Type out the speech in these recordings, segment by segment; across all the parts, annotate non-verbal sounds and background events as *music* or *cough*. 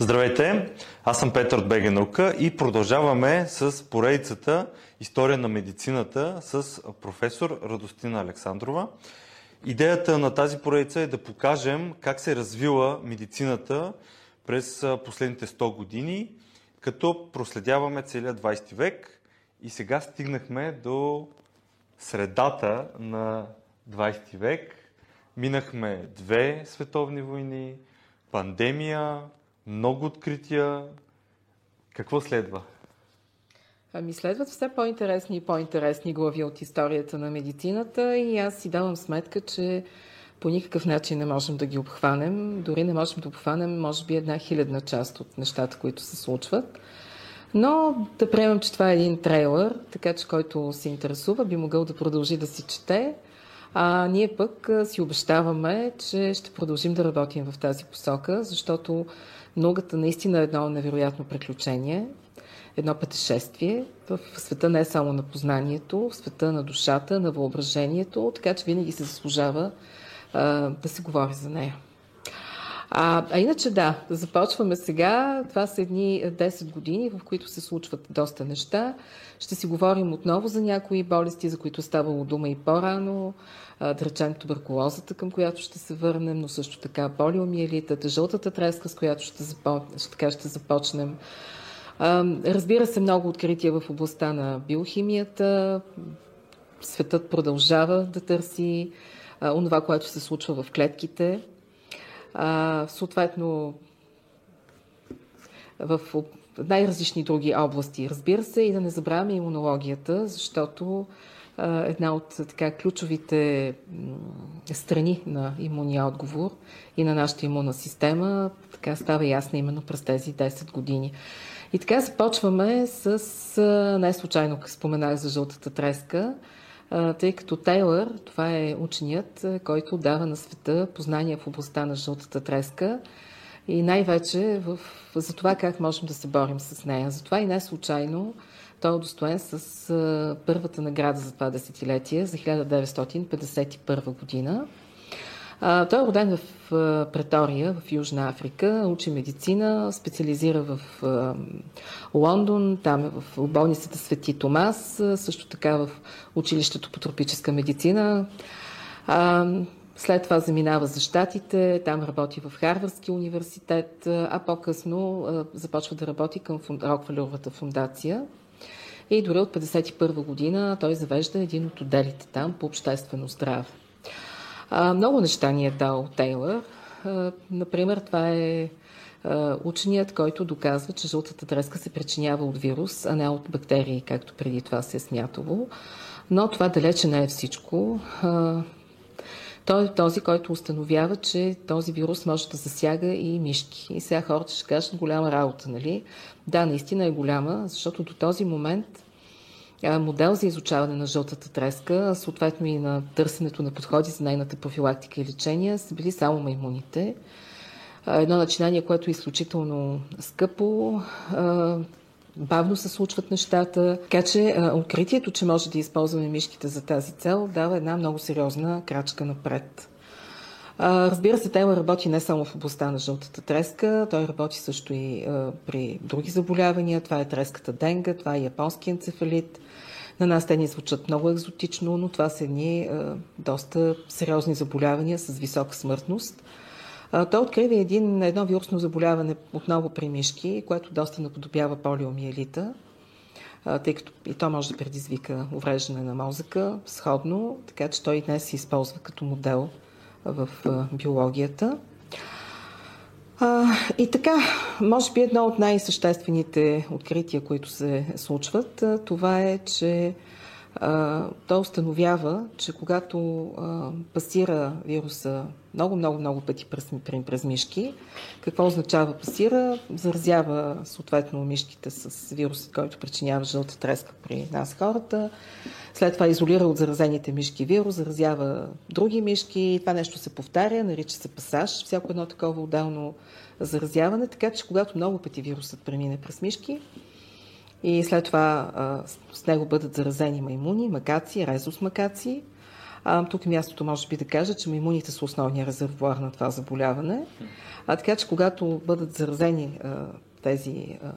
Здравейте, аз съм Петър от БГ Наука и продължаваме с поредицата История на медицината с професор Радостина Александрова. Идеята на тази поредица е да покажем как се е развила медицината през последните 100 години, като проследяваме целият 20 век и сега стигнахме до средата на 20 век. Минахме две световни войни, пандемия, много открития. Какво следва? Ами следват все по-интересни и по-интересни глави от историята на медицината и аз си давам сметка, че по никакъв начин не можем да ги обхванем. Дори не можем да обхванем, може би, една хилядна част от нещата, които се случват. Но да приемем, че това е един трейлър, така че който се интересува, би могъл да продължи да си чете. А ние пък си обещаваме, че ще продължим да работим в тази посока, защото науката наистина е едно невероятно приключение, едно пътешествие в света не само на познанието, в света на душата, на въображението, така че винаги се заслужава а, да се говори за нея. А, а иначе да, започваме сега. Това са едни 10 години, в които се случват доста неща. Ще си говорим отново за някои болести, за които е ставало дума и по-рано. Да речем туберкулозата, към която ще се върнем, но също така полиомиелитата, жълтата треска, с която ще, запо... така ще започнем. Разбира се, много открития в областта на биохимията. Светът продължава да търси онова, което се случва в клетките. Съответно, в най-различни други области. Разбира се, и да не забравяме имунологията, защото една от така ключовите страни на имунния отговор и на нашата имунна система така става ясна именно през тези 10 години. И така започваме с, не случайно споменах за жълтата треска, тъй като Тейлър, това е ученият, който дава на света познания в областта на жълтата треска и най-вече в, за това как можем да се борим с нея. Затова и не случайно той е удостоен с първата награда за това десетилетие за 1951 година. Той е роден в Претория, в Южна Африка, учи медицина, специализира в Лондон, там е в болницата Свети Томас, също така в училището по тропическа медицина. След това заминава за Штатите, там работи в Харвардския университет, а по-късно започва да работи към Роквелеровата фундация. И дори от 1951 година той завежда един от отделите там по обществено здраве. А, много неща ни е дал Тейлър. А, например, това е ученият, който доказва, че жълтата треска се причинява от вирус, а не от бактерии, както преди това се е смятало. Но това далече не е всичко. Той е този, който установява, че този вирус може да засяга и мишки. И сега хората ще кажат голяма работа, нали? Да, наистина е голяма, защото до този момент модел за изучаване на жълтата треска, съответно и на търсенето на подходи за нейната профилактика и лечение, са били само маймуните. Едно начинание, което е изключително скъпо, бавно се случват нещата. Така че откритието, че може да използваме мишките за тази цел, дава една много сериозна крачка напред. Разбира се, Тейлър работи не само в областта на жълтата треска, той работи също и при други заболявания. Това е треската денга, това е японски енцефалит. На нас те ни звучат много екзотично, но това са едни доста сериозни заболявания с висока смъртност. Той открива един, едно вирусно заболяване отново при мишки, което доста наподобява полиомиелита, тъй като и то може да предизвика увреждане на мозъка, сходно, така че той и днес се използва като модел в биологията. А, и така, може би едно от най-съществените открития, които се случват, това е, че той установява, че когато а, пасира вируса много, много, много пъти през, през мишки, какво означава пасира? Заразява съответно мишките с вируса, който причинява жълта треска при нас хората. След това изолира от заразените мишки вирус, заразява други мишки. Това нещо се повтаря, нарича се пасаж. Всяко едно такова отделно заразяване, така че когато много пъти вирусът премине през мишки, и след това а, с него бъдат заразени маймуни, макаци, резус макаци. А, тук е мястото, може би, да кажа, че маймуните са основния резервуар на това заболяване. А, така че, когато бъдат заразени а, тези а,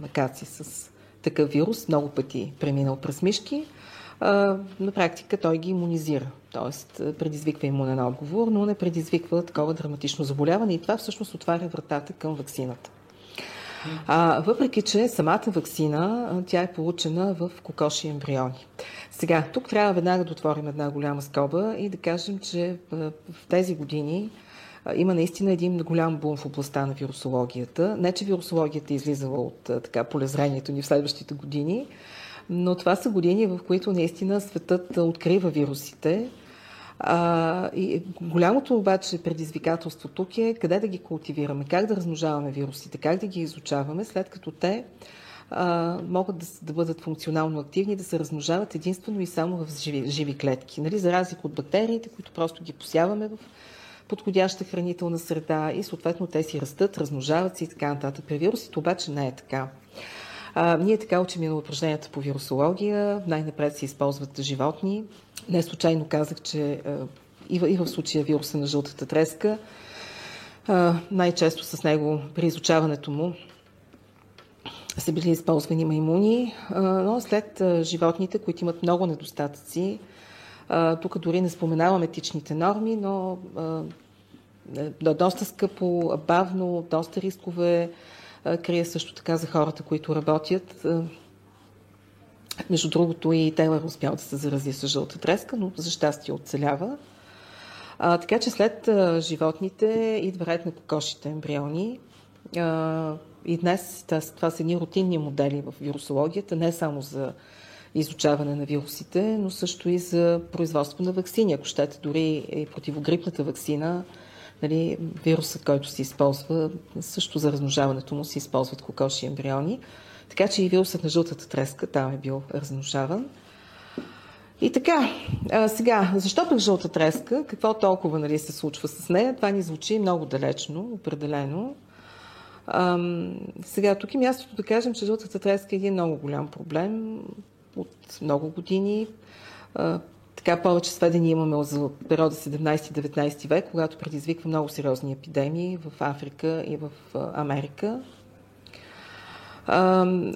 макаци с такъв вирус, много пъти преминал през мишки, а, на практика той ги иммунизира. Тоест, предизвиква имунен отговор, но не предизвиква такова драматично заболяване и това всъщност отваря вратата към вакцината. А, въпреки, че самата вакцина, тя е получена в кокоши ембриони. Сега, тук трябва веднага да отворим една голяма скоба и да кажем, че в тези години има наистина един голям бум в областта на вирусологията. Не, че вирусологията е излизала от така, полезрението ни в следващите години, но това са години, в които наистина светът открива вирусите. А, и голямото обаче предизвикателство тук е къде да ги култивираме, как да размножаваме вирусите, как да ги изучаваме, след като те а, могат да, да бъдат функционално активни, да се размножават единствено и само в живи, живи клетки. Нали? За разлика от бактериите, които просто ги посяваме в подходяща хранителна среда и съответно те си растат, размножават се и така нататък. При вирусите обаче не е така. А, ние така учим и на упражненията по вирусология. Най-напред се използват животни. Не случайно казах, че а, и, в, и в случая вируса на жълтата треска, а, най-често с него при изучаването му са били използвани маймуни, но след животните, които имат много недостатъци, тук дори не споменавам етичните норми, но е, доста скъпо, бавно, доста рискове крие също така за хората, които работят. Между другото и Тейлър успял да се зарази с жълта треска, но за щастие оцелява. А, така че след а, животните идва ред на кокошите ембриони. А, и днес това са едни рутинни модели в вирусологията, не само за изучаване на вирусите, но също и за производство на вакцини. Ако щете, дори и противогрипната вакцина, нали, вирусът, който се използва, също за размножаването му се използват кокоши ембриони. Така че и вирусът на жълтата треска там е бил размножаван. И така, а, сега, защо пък жълта треска? Какво толкова нали, се случва с нея? Това ни звучи много далечно, определено. А, сега, тук е мястото да кажем, че жълтата треска е един много голям проблем от много години. А, така повече сведения имаме за периода 17-19 век, когато предизвиква много сериозни епидемии в Африка и в Америка.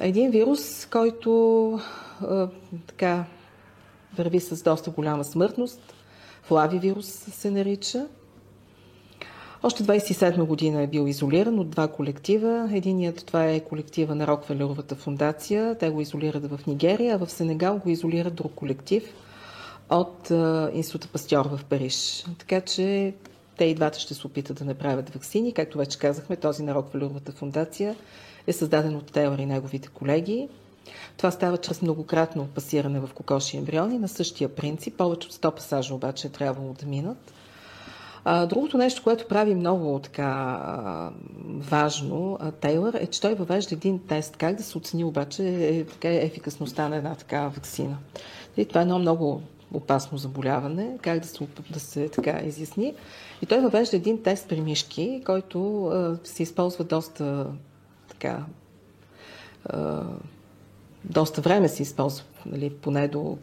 Един вирус, който така върви с доста голяма смъртност, флави вирус се нарича. Още 27 година е бил изолиран от два колектива. Единият това е колектива на Роквелеровата фундация. Те го изолират в Нигерия, а в Сенегал го изолират друг колектив от Института Пастьор в Париж. Така че те и двата ще се опитат да направят вакцини. Както вече казахме, този на Роквелеровата фундация е създаден от Тейлор и неговите колеги. Това става чрез многократно пасиране в кокоши ембриони на същия принцип. Повече от 100 пасажа обаче е трябвало да минат. А, другото нещо, което прави много така важно а, Тейлър, е, че той въвежда един тест как да се оцени обаче е, така, ефикасността на една такава вакцина. И това е едно много опасно заболяване, как да се, да се така изясни. И той въвежда един тест при мишки, който а, се използва доста така а, доста време се използва, нали, поне до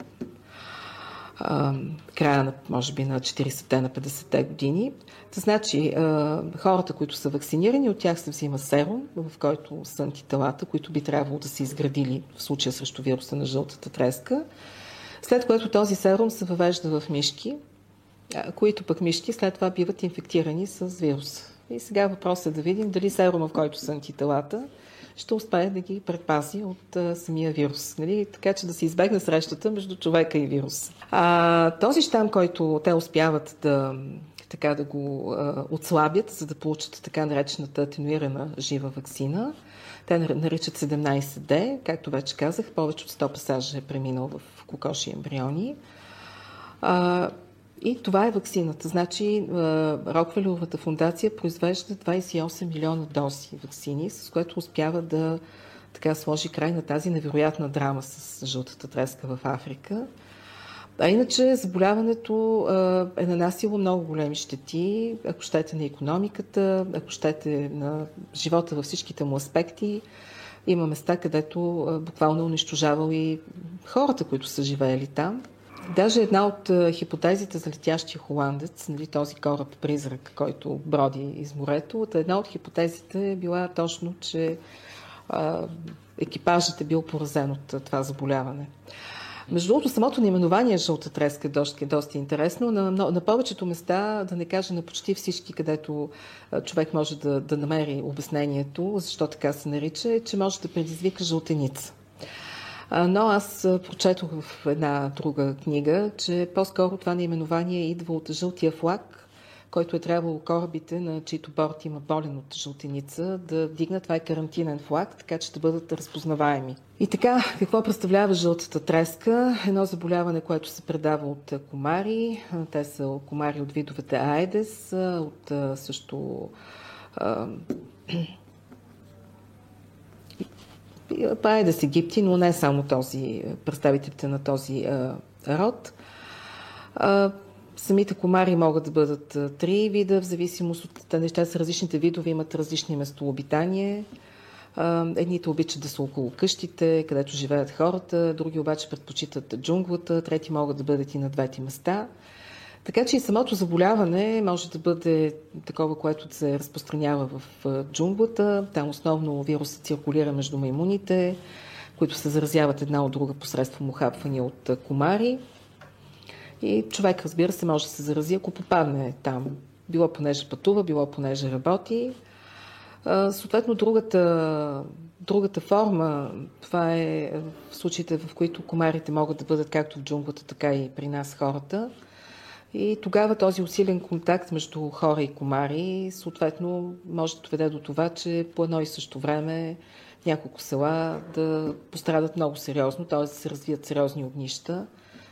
а, края на, може би, на 40-те, на 50-те години. Та, значи, а, хората, които са вакцинирани, от тях се взима серум, в който са антителата, които би трябвало да се изградили в случая срещу вируса на жълтата треска. След което този серум се въвежда в мишки, които пък мишки след това биват инфектирани с вирус. И сега въпросът е да видим дали серума, в който са антителата, ще успее да ги предпази от а, самия вирус. Нали? Така че да се избегне срещата между човека и вирус. А, този щам, който те успяват да, така да го а, отслабят, за да получат така наречената атенуирана жива вакцина, те наричат 17D, както вече казах, повече от 100 пасажа е преминал в кокоши ембриони. А, и това е вакцината. Значи Роквелевата фундация произвежда 28 милиона дози вакцини, с което успява да така сложи край на тази невероятна драма с жълтата треска в Африка. А иначе заболяването е нанасило много големи щети, ако щете на економиката, ако щете на живота във всичките му аспекти. Има места, където буквално унищожавал и хората, които са живеели там. даже една от хипотезите за летящия холандец, нали, този кораб призрак, който броди из морето, една от хипотезите е била точно, че екипажът е бил поразен от това заболяване. Между другото, самото наименование жълта треска доста, е доста интересно. На, на, на повечето места, да не кажа на почти всички, където човек може да, да намери обяснението, защо така се нарича, е, че може да предизвика жълтеница. Но аз прочетох в една друга книга, че по-скоро това наименование идва от жълтия флаг, който е трябвало корабите, на чието борт има болен от жълтеница, да дигнат. Това е карантинен флаг, така че да бъдат разпознаваеми. И така, какво представлява жълтата треска? Едно заболяване, което се предава от комари. Те са комари от видовете Аедес, от също Аедес египти, но не само този, представителите на този род. Самите комари могат да бъдат три вида, в зависимост от неща с различните видове, имат различни местообитания. Едните обичат да са около къщите, където живеят хората, други обаче предпочитат джунглата, трети могат да бъдат и на двете места. Така че и самото заболяване може да бъде такова, което се разпространява в джунглата. Там основно вирусът циркулира между маймуните, които се заразяват една от друга посредством ухапвания от комари. И човек, разбира се, може да се зарази, ако попадне там. Било понеже пътува, било понеже работи. Съответно, другата, другата форма, това е в случаите, в които комарите могат да бъдат както в джунглата, така и при нас хората. И тогава този усилен контакт между хора и комари, съответно, може да доведе до това, че по едно и също време няколко села да пострадат много сериозно, т.е. да се развият сериозни огнища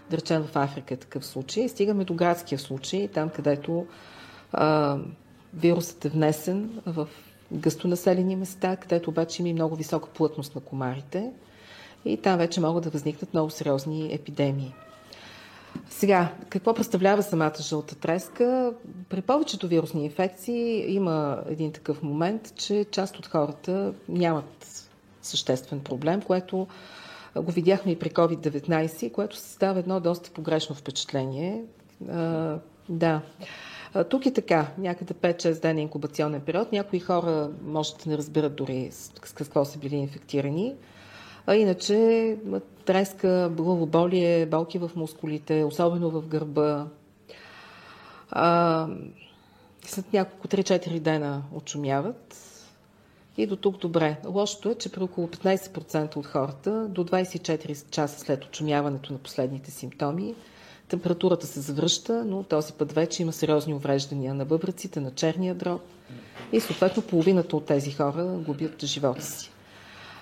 да речем в Африка е такъв случай. Стигаме до градския случай, там където а, вирусът е внесен в гъстонаселени места, където обаче има и много висока плътност на комарите и там вече могат да възникнат много сериозни епидемии. Сега, какво представлява самата жълта треска? При повечето вирусни инфекции има един такъв момент, че част от хората нямат съществен проблем, което го видяхме и при COVID-19, което създава едно доста погрешно впечатление. А, да. Тук е така, някъде 5-6 дена инкубационен период. Някои хора може да не разберат дори с какво са били инфектирани. А иначе треска, главоболие, болки в мускулите, особено в гърба. А, след няколко 3-4 дена очумяват и до тук добре. Лошото е, че при около 15% от хората до 24 часа след очумяването на последните симптоми температурата се завръща, но този път вече има сериозни увреждания на бъбреците, на черния дроб и съответно половината от тези хора губят живота си.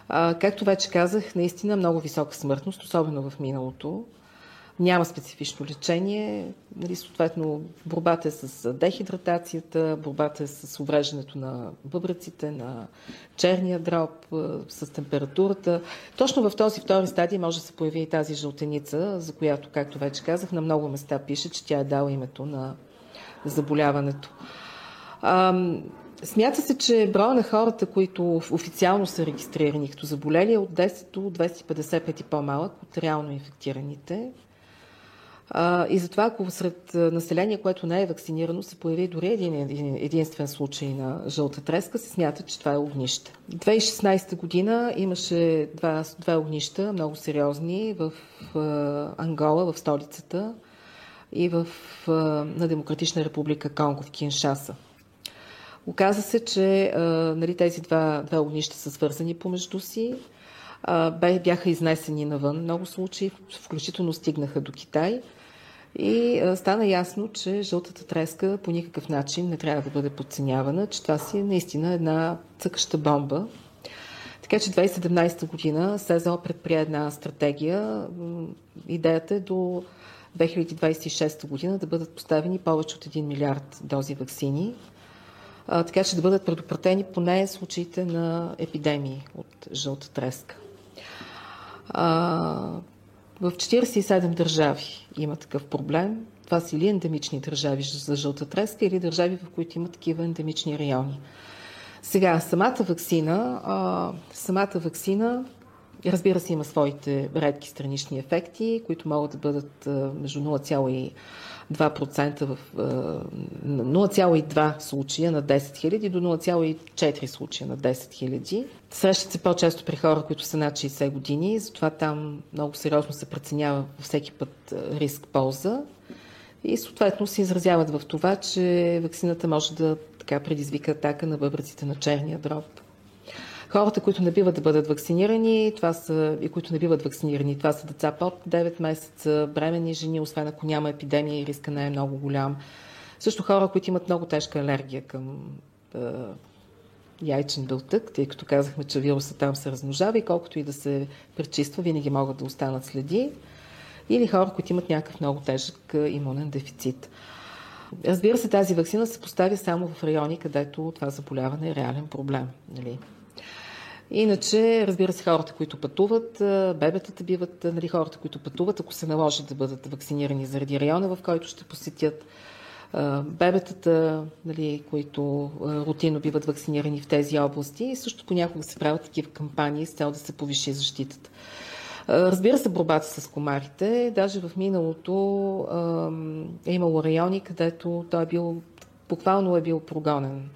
А, както вече казах, наистина много висока смъртност, особено в миналото няма специфично лечение. Нали, съответно, борбата е с дехидратацията, борбата е с увреждането на бъбреците, на черния дроб, с температурата. Точно в този втори стадий може да се появи и тази жълтеница, за която, както вече казах, на много места пише, че тя е дала името на заболяването. Ам, Смята се, че броя на хората, които официално са регистрирани като заболели е от 10 до 250 пъти по-малък от реално инфектираните. И затова, ако сред население, което не е вакцинирано, се появи дори един, един единствен случай на жълта треска, се смята, че това е огнище. 2016 година имаше два, два огнища, много сериозни, в Ангола, в столицата и в, на Демократична република Конго в Киншаса. Оказа се, че нали, тези два, два огнища са свързани помежду си. Бяха изнесени навън много случаи, включително стигнаха до Китай. И стана ясно, че жълтата треска по никакъв начин не трябва да бъде подценявана, че това си е наистина една цъкаща бомба. Така че 2017 година СЗО предприе една стратегия. Идеята е до 2026 година да бъдат поставени повече от 1 милиард дози вакцини, така че да бъдат предотвратени поне случаите на епидемии от жълта треска. А, в 47 държави има такъв проблем. Това са или ендемични държави за жълта треска, или държави, в които има такива ендемични райони. Сега, самата вакцина, а, самата вакцина Разбира се, има своите редки странични ефекти, които могат да бъдат между 0,2% в 0,2 случая на 10 000 до 0,4 случая на 10 000. Срещат се по-често при хора, които са над 60 години, затова там много сериозно се преценява всеки път риск-полза и съответно се изразяват в това, че вакцината може да така предизвика атака на бъбреците на черния дроб. Хората, които не биват да бъдат вакцинирани, това са, и които не биват вакцинирани, това са деца под 9 месеца, бременни жени, освен ако няма епидемия и риска не е много голям. Също хора, които имат много тежка алергия към е, яйчен белтък, тъй като казахме, че вирусът там се размножава и колкото и да се пречиства, винаги могат да останат следи. Или хора, които имат някакъв много тежък имунен дефицит. Разбира се, тази вакцина се поставя само в райони, където това заболяване е реален проблем. Нали? Иначе, разбира се, хората, които пътуват, бебетата биват, нали, хората, които пътуват, ако се наложи да бъдат вакцинирани заради района, в който ще посетят, бебетата, нали, които рутинно биват вакцинирани в тези области и също понякога се правят такива кампании с цел да се повиши защитата. Разбира се, борбата с комарите. Даже в миналото е имало райони, където той е бил, буквално е бил прогонен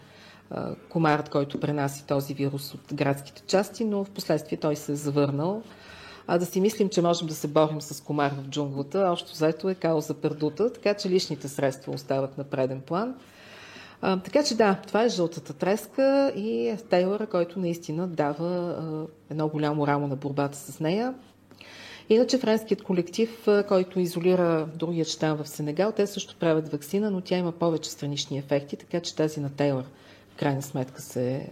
комарът, който пренаси този вирус от градските части, но в последствие той се е завърнал. А да си мислим, че можем да се борим с комар в джунглата, още заето е кауза пердута, така че личните средства остават на преден план. А, така че да, това е жълтата треска и е Тейлъра, който наистина дава а, едно голямо рамо на борбата с нея. Иначе френският колектив, който изолира другият щам в Сенегал, те също правят вакцина, но тя има повече странични ефекти, така че тази на Тейлър крайна сметка се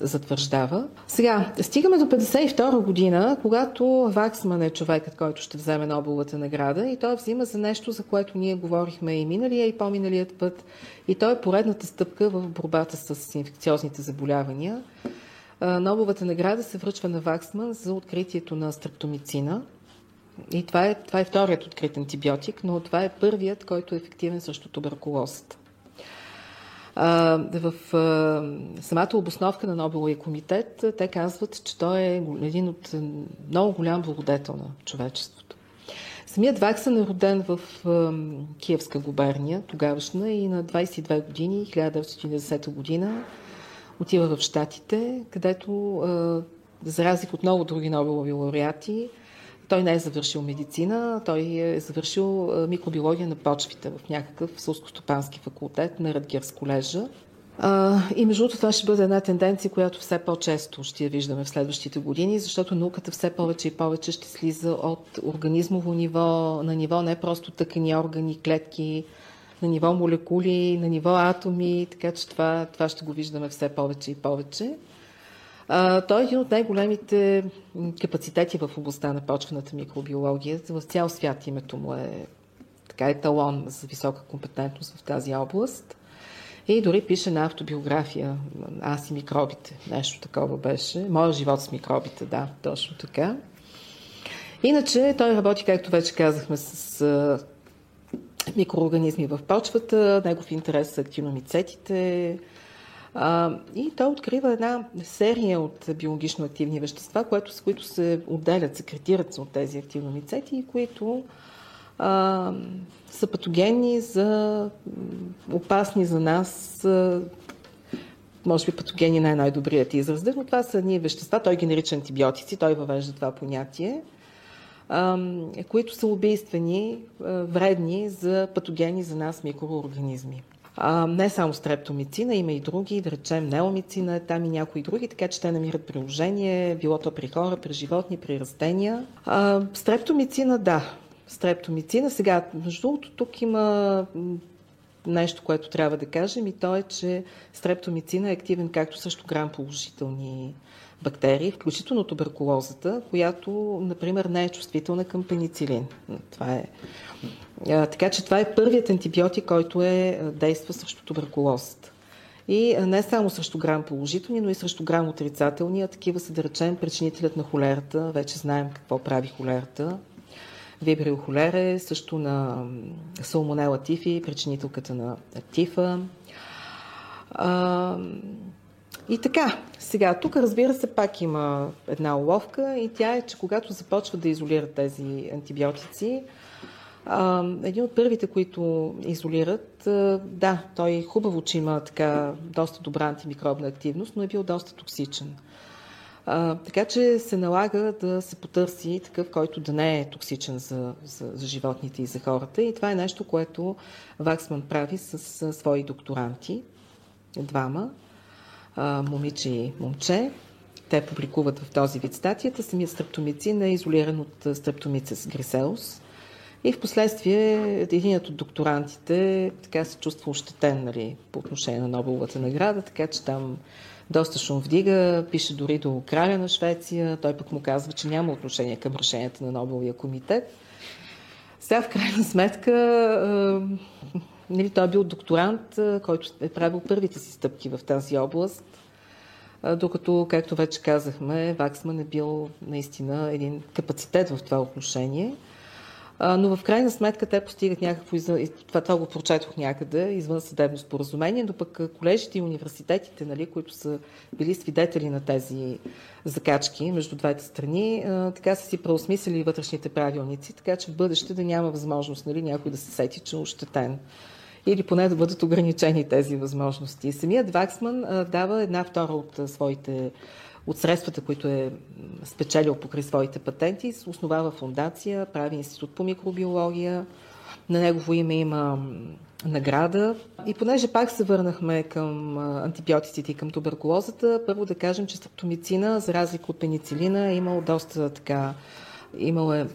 затвърждава. Сега, стигаме до 52 година, когато Ваксман е човекът, който ще вземе Нобеловата награда и той взима за нещо, за което ние говорихме и миналия и по-миналият път. И той е поредната стъпка в борбата с инфекциозните заболявания. Нобеловата награда се връчва на Ваксман за откритието на стрептомицина – и това е, това е вторият открит антибиотик, но това е първият, който е ефективен срещу туберкулозата. В самата обосновка на Нобеловия комитет те казват, че той е един от много голям благодетел на човечеството. Самият Ваксън е роден в Киевска губерния, тогавашна, и на 22 години, 1990 година, отива в Штатите, където, за разлика от много други Нобелови лауреати, той не е завършил медицина, той е завършил микробиология на почвите в някакъв сълскостопански факултет на Радгерс колежа. и между другото това ще бъде една тенденция, която все по-често ще я виждаме в следващите години, защото науката все повече и повече ще слиза от организмово ниво на ниво не просто тъкани, органи, клетки, на ниво молекули, на ниво атоми, така че това, това ще го виждаме все повече и повече. А, той е един от най-големите капацитети в областта на почвената микробиология. В цял свят името му е така еталон за висока компетентност в тази област. И дори пише на автобиография Аз и микробите. Нещо такова беше. Моя живот с микробите, да, точно така. Иначе той работи, както вече казахме, с микроорганизми в почвата. Негов интерес са актиномицетите, и той открива една серия от биологично активни вещества, което, с които се отделят, секретират се от тези активомицети и които а, са патогенни за опасни за нас може би патогени не е най-добрият израз, но това са ние вещества, той ги нарича антибиотици, той въвежда това понятие, които са убийствени, вредни за патогени за нас микроорганизми. А, не само стрептомицина, има и други, да речем неомицина, там и някои други, така че те намират приложение, било то при хора, при животни, при растения. А, стрептомицина, да. Стрептомицина. Сега, между другото, тук има нещо, което трябва да кажем и то е, че стрептомицина е активен както също грам положителни бактерии, включително туберкулозата, която, например, не е чувствителна към пеницилин. Това е така че това е първият антибиотик, който е, действа срещу туберкулозата. И не само срещу грам положителни, но и срещу грам отрицателни, а такива са да речем причинителят на холерата. Вече знаем какво прави холерата. Вибрио холере, също на салмонела тифи, причинителката на тифа. И така, сега, тук разбира се пак има една уловка и тя е, че когато започват да изолират тези антибиотици, един от първите, които изолират, да, той хубаво, че има така доста добра антимикробна активност, но е бил доста токсичен. Така че се налага да се потърси такъв, който да не е токсичен за, за, за животните и за хората. И това е нещо, което Ваксман прави с, с свои докторанти, двама, а, момиче и момче. Те публикуват в този вид статията. Самият стрептомицин е изолиран от стрептомицис грисеус. И в последствие единият от докторантите така се чувства ощетен нали, по отношение на Нобеловата награда, така че там доста шум вдига, пише дори до краля на Швеция, той пък му казва, че няма отношение към решенията на Нобеловия комитет. Сега в крайна сметка нали, той е бил докторант, който е правил първите си стъпки в тази област, докато, както вече казахме, Ваксман е бил наистина един капацитет в това отношение – но в крайна сметка те постигат някакво, това, това го прочетох някъде, извън съдебно споразумение, но пък колежите и университетите, нали, които са били свидетели на тези закачки между двете страни, така са си преосмислили вътрешните правилници, така че в бъдеще да няма възможност нали, някой да се сети, че е ощетен или поне да бъдат ограничени тези възможности. Самият Ваксман дава една втора от своите от средствата, които е спечелил покрай своите патенти, основава фундация, прави институт по микробиология. На негово име има награда. И понеже пак се върнахме към антибиотиците и към туберкулозата, първо да кажем, че стаптомицина, за разлика от пеницилина, е имал доста така, имал е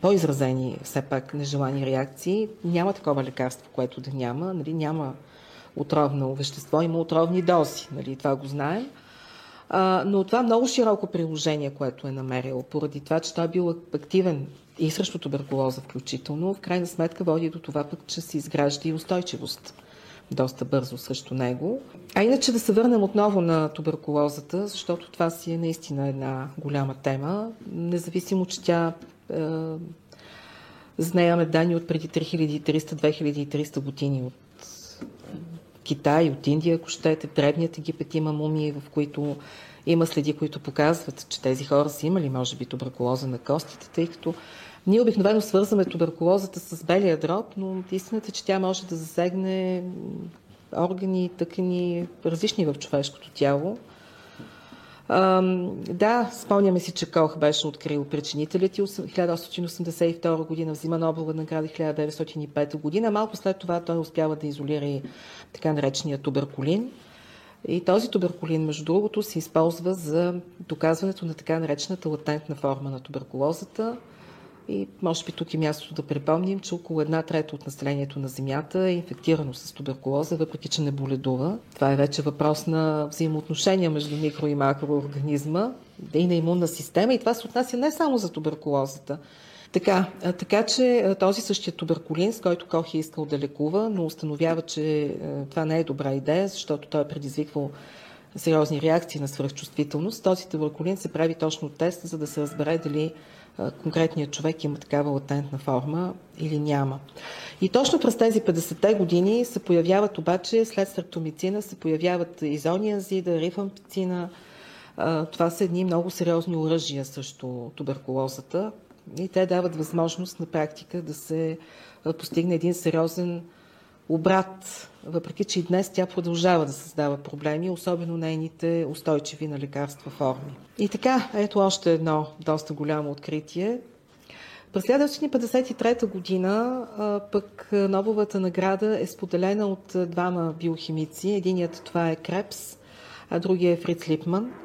по-изразени все пак нежелани реакции. Няма такова лекарство, което да няма. Нали, няма отровно вещество, има отровни дози. Нали, това го знаем. А, но това много широко приложение, което е намерил, поради това, че той е бил активен и срещу туберкулоза включително, в крайна сметка води до това пък, че се изгражда и устойчивост доста бързо срещу него. А иначе да се върнем отново на туберкулозата, защото това си е наистина една голяма тема, независимо, че тя знаеме данни от преди 3300-2300 години от Китай, от Индия, ако щете, древният Египет има мумии, в които има следи, които показват, че тези хора са имали, може би, туберкулоза на костите, тъй като ние обикновено свързваме туберкулозата с белия дроб, но истината е, че тя може да засегне органи, тъкани, различни в човешкото тяло. Да, спомняме си, че Кох беше открил причинителите 1882 година, взима Нобелова награда 1905 година. Малко след това той успява да изолира и така наречения туберкулин. И този туберкулин, между другото, се използва за доказването на така наречената латентна форма на туберкулозата – и може би тук е мястото да припомним, че около една трета от населението на Земята е инфектирано с туберкулоза, въпреки че не боледува. Това е вече въпрос на взаимоотношения между микро и макроорганизма и на имунна система. И това се отнася не само за туберкулозата. Така, така че този същия туберкулин, с който Кох е искал да лекува, но установява, че това не е добра идея, защото той е предизвиквал сериозни реакции на свръхчувствителност. Този туберкулин се прави точно тест, за да се разбере дали конкретният човек има такава латентна форма или няма. И точно през тези 50-те години се появяват обаче, след стрептомицина, се появяват изониазида, рифампицина. Това са едни много сериозни оръжия срещу туберкулозата и те дават възможност на практика да се постигне един сериозен обрат, въпреки че и днес тя продължава да създава проблеми, особено нейните устойчиви на лекарства форми. И така, ето още едно доста голямо откритие. През 1953 година пък Нобовата награда е споделена от двама биохимици. Единият това е Крепс, а другия е Фриц Липман –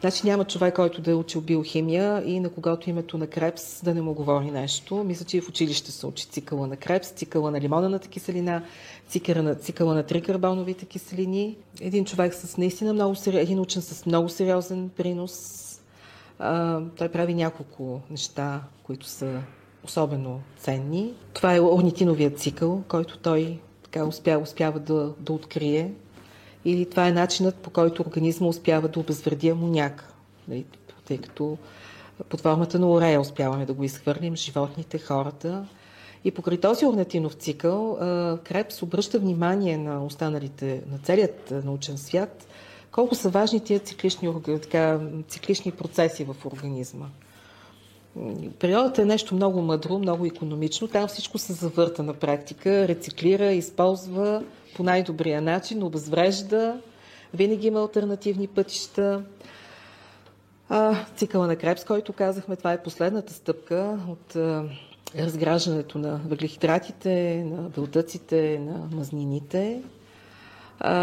Значи няма човек, който да е учил биохимия и на когото името на Крепс да не му говори нещо. Мисля, че и в училище се учи цикъла на Крепс, цикъла на лимонената киселина, цикъла на, цикъла на трикарбоновите киселини. Един човек с наистина много сериозен, един учен с много сериозен принос. А, той прави няколко неща, които са особено ценни. Това е орнитиновият цикъл, който той така успя, успява да, да открие или това е начинът по който организма успява да обезвреди амоняк, нали, тъй като под формата на урея успяваме да го изхвърлим, животните, хората. И покрай този орнатинов цикъл Крепс обръща внимание на останалите, на целият научен свят колко са важни тия циклични, така, циклични процеси в организма. Природата е нещо много мъдро, много економично. Там всичко се завърта на практика, рециклира, използва по най-добрия начин, обезврежда, винаги има альтернативни пътища. А, цикъла на Крепс, който казахме, това е последната стъпка от разграждането на въглехидратите, на белтъците, на мазнините.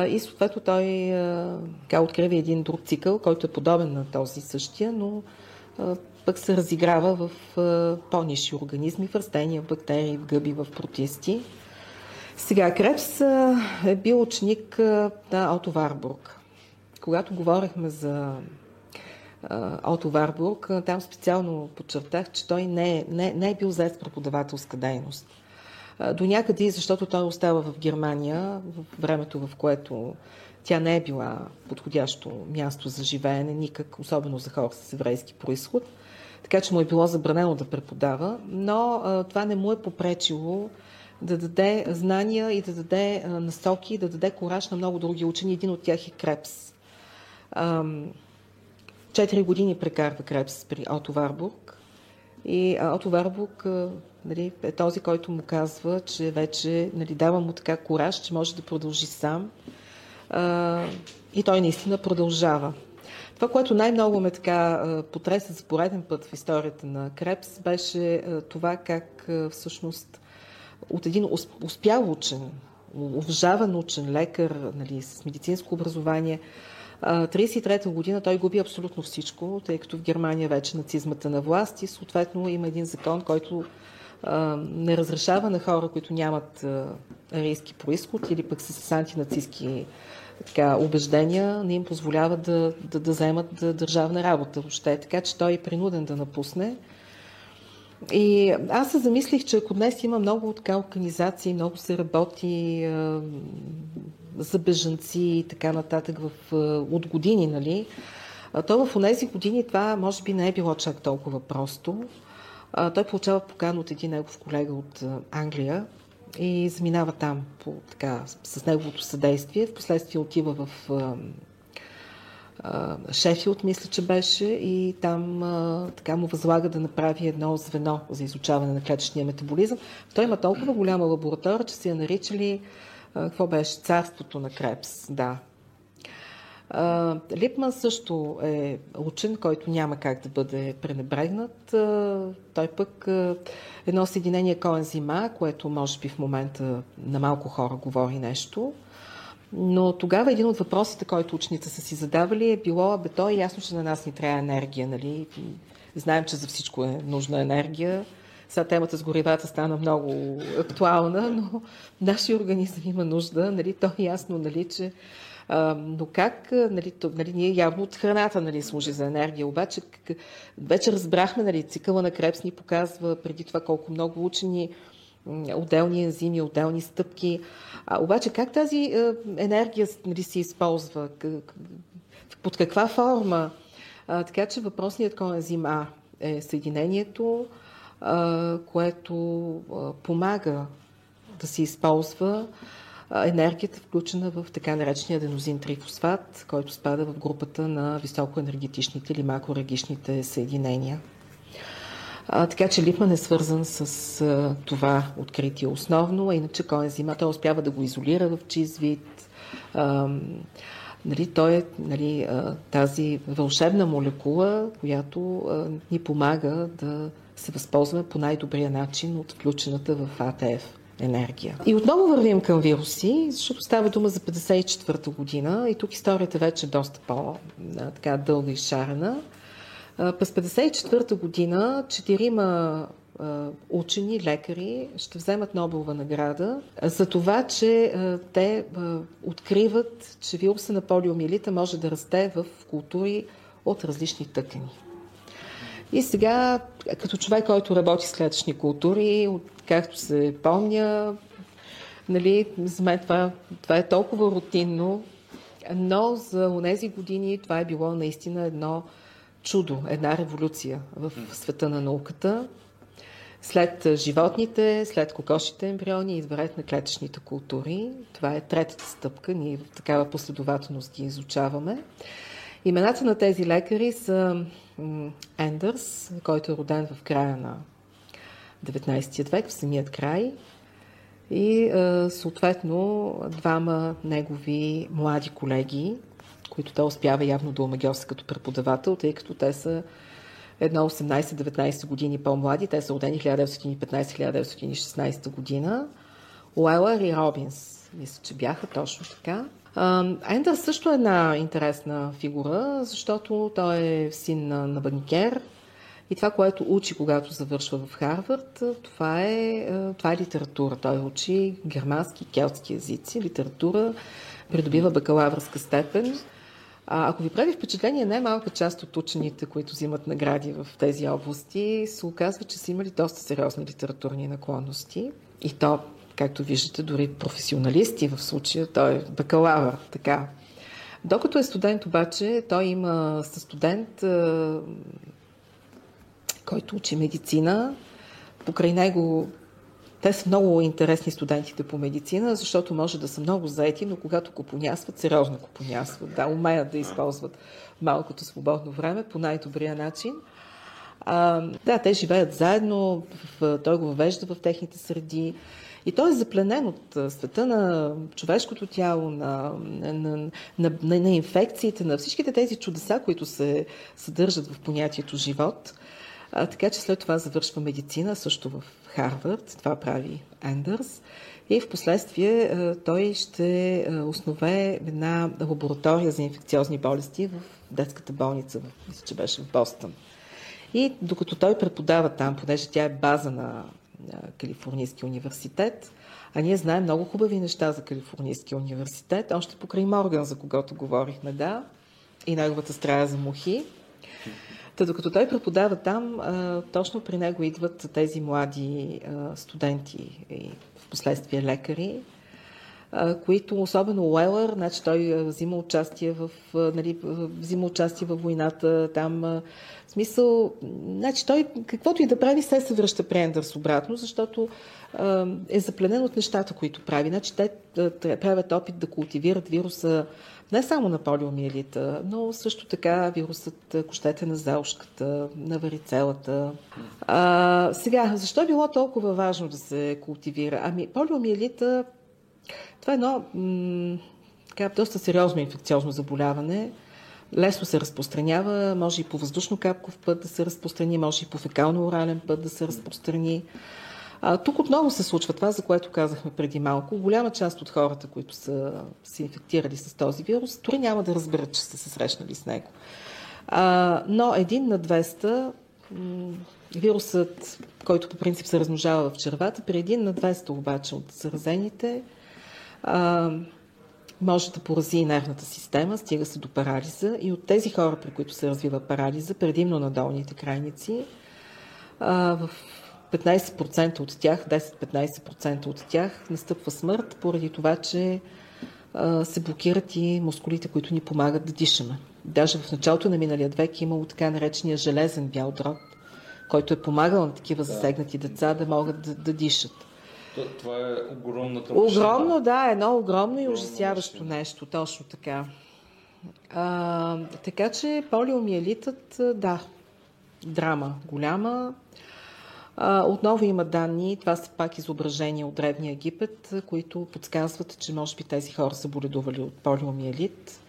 И съответно той открива един друг цикъл, който е подобен на този същия, но пък се разиграва в по-ниши организми, в растения, в бактерии, в гъби, в протисти. Сега, Крепс е бил ученик на Ото Варбург. Когато говорихме за Ото Варбург, там специално подчертах, че той не е, не, не е бил зает с преподавателска дейност. До някъде, защото той остава в Германия, в времето, в което тя не е била подходящо място за живеене, никак, особено за хора с еврейски происход. Така че му е било забранено да преподава, но това не му е попречило да даде знания и да даде насоки, да даде кораж на много други учени. Един от тях е Крепс. Четири години прекарва Крепс при Ото Варбург. И Ото Варбург нали, е този, който му казва, че вече нали, дава му така кораж, че може да продължи сам. и той наистина продължава. Това, което най-много ме така потреса за пореден път в историята на Крепс, беше това как всъщност от един успял учен, уважаван учен, лекар нали, с медицинско образование, 1933 година той губи абсолютно всичко, тъй като в Германия вече нацизмата на власт и съответно има един закон, който не разрешава на хора, които нямат арийски происход или пък са с антинацистски така, убеждения, не им позволява да, да, да вземат държавна работа въобще. Така че той е принуден да напусне. И аз се замислих, че ако днес има много така организации, много се работи за бежанци и така нататък в, от години, нали, то в тези години това може би не е било чак толкова просто. Той получава покан от един негов колега от Англия и заминава там по, така, с неговото съдействие. Впоследствие отива в Шефилд, мисля, че беше, и там а, така му възлага да направи едно звено за изучаване на клетъчния метаболизъм. Той има толкова голяма лаборатория, че си я наричали, а, какво беше, царството на Крепс, да. А, Липман също е учен, който няма как да бъде пренебрегнат. А, той пък а, едно съединение коензима, което може би в момента на малко хора говори нещо, но тогава един от въпросите, който учените са си задавали е било, бе то е ясно, че на нас ни трябва енергия, нали? Знаем, че за всичко е нужна енергия. Сега темата с горивата стана много актуална, но нашия организъм има нужда, нали? То е ясно, нали, че но как, нали, то, нали, ние явно от храната нали, служи за енергия, обаче вече разбрахме, нали, цикъла на Крепс ни показва преди това колко много учени отделни ензими, отделни стъпки. А, обаче как тази е, енергия нали, се използва? Под каква форма? А, така че въпросният коензим А е съединението, а, което а, помага да се използва енергията, включена в така наречения аденозин трифосфат, който спада в групата на високоенергетичните или макрорегичните съединения. А, така че Липман е свързан с а, това откритие основно, а иначе коензима той успява да го изолира в чист вид. А, нали, той е нали, тази вълшебна молекула, която а, ни помага да се възползваме по най-добрия начин от включената в АТФ енергия. И отново вървим към вируси, защото става дума за 54-та година и тук историята вече е доста по-дълга и шарена. През 1954 година четирима учени, лекари ще вземат Нобелова награда за това, че те откриват, че вируса на полиомилита може да расте в култури от различни тъкани. И сега, като човек, който работи с клетъчни култури, както се помня, нали, за мен това, това е толкова рутинно, но за тези години това е било наистина едно чудо, една революция в света на науката. След животните, след кокошите ембриони ред на клетъчните култури. Това е третата стъпка. Ние в такава последователност ги изучаваме. Имената на тези лекари са Ендърс, който е роден в края на 19 век, в самият край, и съответно двама негови млади колеги, които той успява явно да омагиоса като преподавател, тъй като те са едно 18-19 години по-млади. Те са родени 1915-1916 година. Уелър и Робинс, мисля, че бяха точно така. Ендър също е една интересна фигура, защото той е син на, на банкер и това, което учи, когато завършва в Харвард, това е, това е литература. Той учи германски келтски езици, литература, придобива бакалавърска степен. Ако ви прави впечатление, най-малка част от учените, които взимат награди в тези области, се оказва, че са имали доста сериозни литературни наклонности. И то, както виждате, дори професионалисти в случая, той е бакалавър, така. Докато е студент обаче, той има със студент, който учи медицина. Покрай него те са много интересни студентите по медицина, защото може да са много заети, но когато купонясват, сериозно купонясват. Да, умеят да използват малкото свободно време по най-добрия начин. А, да, те живеят заедно, в, той го въвежда в техните среди. И той е запленен от света на човешкото тяло, на, на, на, на, на инфекциите, на всичките тези чудеса, които се съдържат в понятието живот. А, така че след това завършва медицина, също в Харвард. Това прави Ендърс. И в последствие той ще основе една лаборатория за инфекциозни болести в детската болница, мисля, че беше в Бостън. И докато той преподава там, понеже тя е база на Калифорнийския университет, а ние знаем много хубави неща за Калифорнийския университет, още покрай Морган, за когото говорихме, да, и неговата страя за мухи. Та докато той преподава там, точно при него идват тези млади студенти и в последствие лекари, които, особено Уелър, значи той взима участие в, нали, взима участие в войната там. В смисъл, значи той каквото и да прави, се се връща при Ендърс обратно, защото е запленен от нещата, които прави. Значи те правят опит да култивират вируса не само на полиомиелита, но също така вирусът кощете на заушката, на варицелата. А, сега, защо е било толкова важно да се култивира? Ами, полиомиелита, това е едно м- така, доста сериозно инфекциозно заболяване. Лесно се разпространява, може и по въздушно-капков път да се разпространи, може и по фекално-орален път да се разпространи. А, тук отново се случва това, за което казахме преди малко. Голяма част от хората, които са се инфектирали с този вирус, дори няма да разберат, че са се срещнали с него. А, но един на 200 вирусът, който по принцип се размножава в червата, при един на 200 обаче от заразените, а, може да порази и нервната система, стига се до парализа. И от тези хора, при които се развива парализа, предимно на долните крайници, а, в 15% от тях, 10-15% от тях настъпва смърт, поради това, че а, се блокират и мускулите, които ни помагат да дишаме. Даже в началото на миналия век е имало така наречения железен бял дроб, който е помагал на такива засегнати деца да могат да, да дишат. Това е огромната машина. Огромно, да, едно огромно и ужасяващо нещо, точно така. А, така че полиомиелитът, да, драма голяма. Отново има данни, това са пак изображения от Древния Египет, които подсказват, че може би тези хора са боледували от полиомиелит.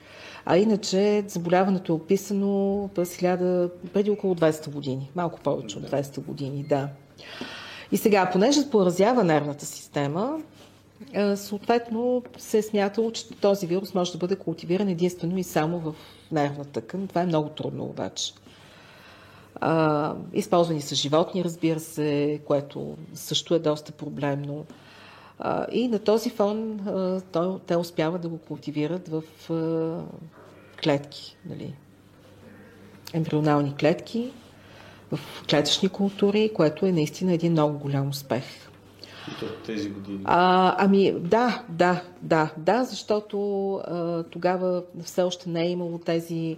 А иначе заболяването е описано през 1000, преди около 200 години, малко повече от 200 години, да. И сега, понеже поразява нервната система, съответно се е смятало, че този вирус може да бъде култивиран единствено и само в нервната тъкан. Това е много трудно обаче. А, използвани са животни, разбира се, което също е доста проблемно. А, и на този фон а, той, те успяват да го култивират в а, клетки, нали? ембрионални клетки, в клетъчни култури, което е наистина един много голям успех. То тези години? А, ами да, да, да, да, защото а, тогава все още не е имало тези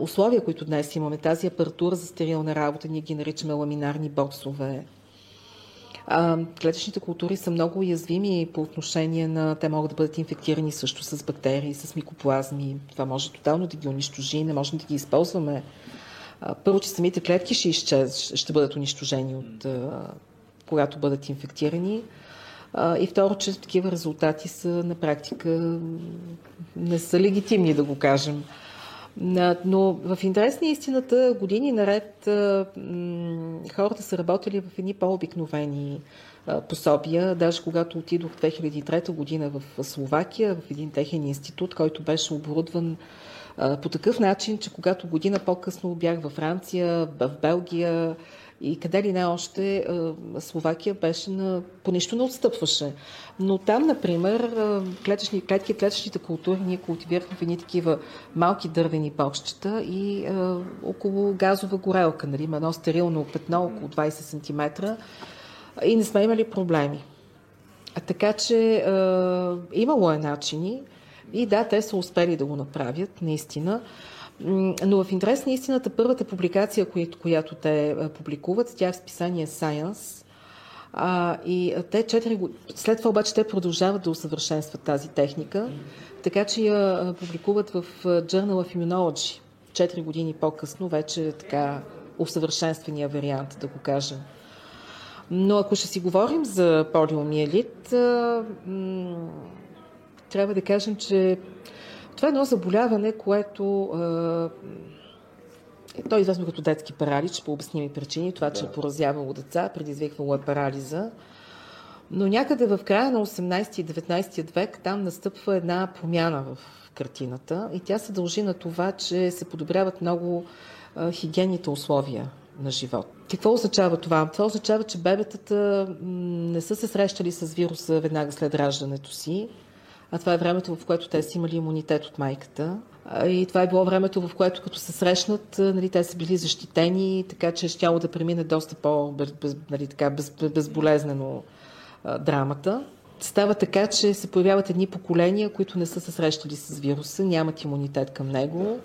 условия, които днес имаме, тази апаратура за стерилна работа, ние ги наричаме ламинарни боксове. Клетъчните култури са много уязвими по отношение на... Те могат да бъдат инфектирани също с бактерии, с микоплазми. Това може тотално да ги унищожи, не можем да ги използваме. Първо, че самите клетки ще, изчез, ще бъдат унищожени от когато бъдат инфектирани. И второ, че такива резултати са на практика не са легитимни, да го кажем. Но в интерес на истината, години наред хората са работили в едни по-обикновени пособия. Даже когато отидох 2003 година в Словакия, в един техен институт, който беше оборудван по такъв начин, че когато година по-късно бях във Франция, в Белгия, и къде ли не още Словакия беше на... по нищо не отстъпваше. Но там, например, клетъчни, клетки, клетъчните култури ние култивирахме едни такива малки дървени бокщета и а, около газова горелка, нали, едно стерилно петно, около 20 см и не сме имали проблеми. Така че а, имало е начини и да, те са успели да го направят, наистина. Но в интерес на истината, първата публикация, която, те публикуват, тя е в списание Science. А, и те 4 След това обаче те продължават да усъвършенстват тази техника, така че я публикуват в Journal of Immunology. 4 години по-късно вече така усъвършенствения вариант, да го кажем. Но ако ще си говорим за полиомиелит, трябва да кажем, че това е едно заболяване, което е, то е известно като детски паралич по обясними причини. Това, че е поразявало деца, предизвиквало е парализа. Но някъде в края на 18 и 19 век там настъпва една промяна в картината и тя се дължи на това, че се подобряват много а, хигиените условия на живот. Какво означава това? Това означава, че бебетата не са се срещали с вируса веднага след раждането си, а това е времето, в което те са имали имунитет от майката. И това е било времето, в което като се срещнат, нали, те са били защитени, така че щяло да премине доста по-безболезнено нали, драмата. Става така, че се появяват едни поколения, които не са се срещали с вируса, нямат имунитет към него.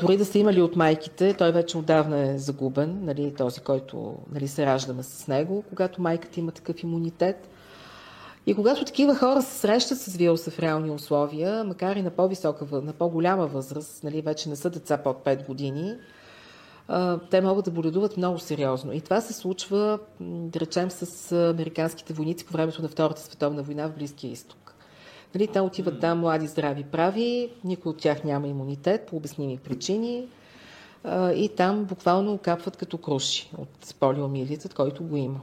Дори да са имали от майките, той вече отдавна е загубен, нали, този, който нали, се раждаме с него. Когато майката има такъв имунитет, и когато такива хора се срещат с вируса в реални условия, макар и на по-висока, на по-голяма възраст, нали, вече не са деца под 5 години, те могат да боледуват много сериозно. И това се случва, да речем, с американските войници по времето на Втората световна война в Близкия изток. Нали, те отиват там млади, здрави, прави, никой от тях няма имунитет по обясними причини и там буквално капват като круши от полиомиелитът, който го има.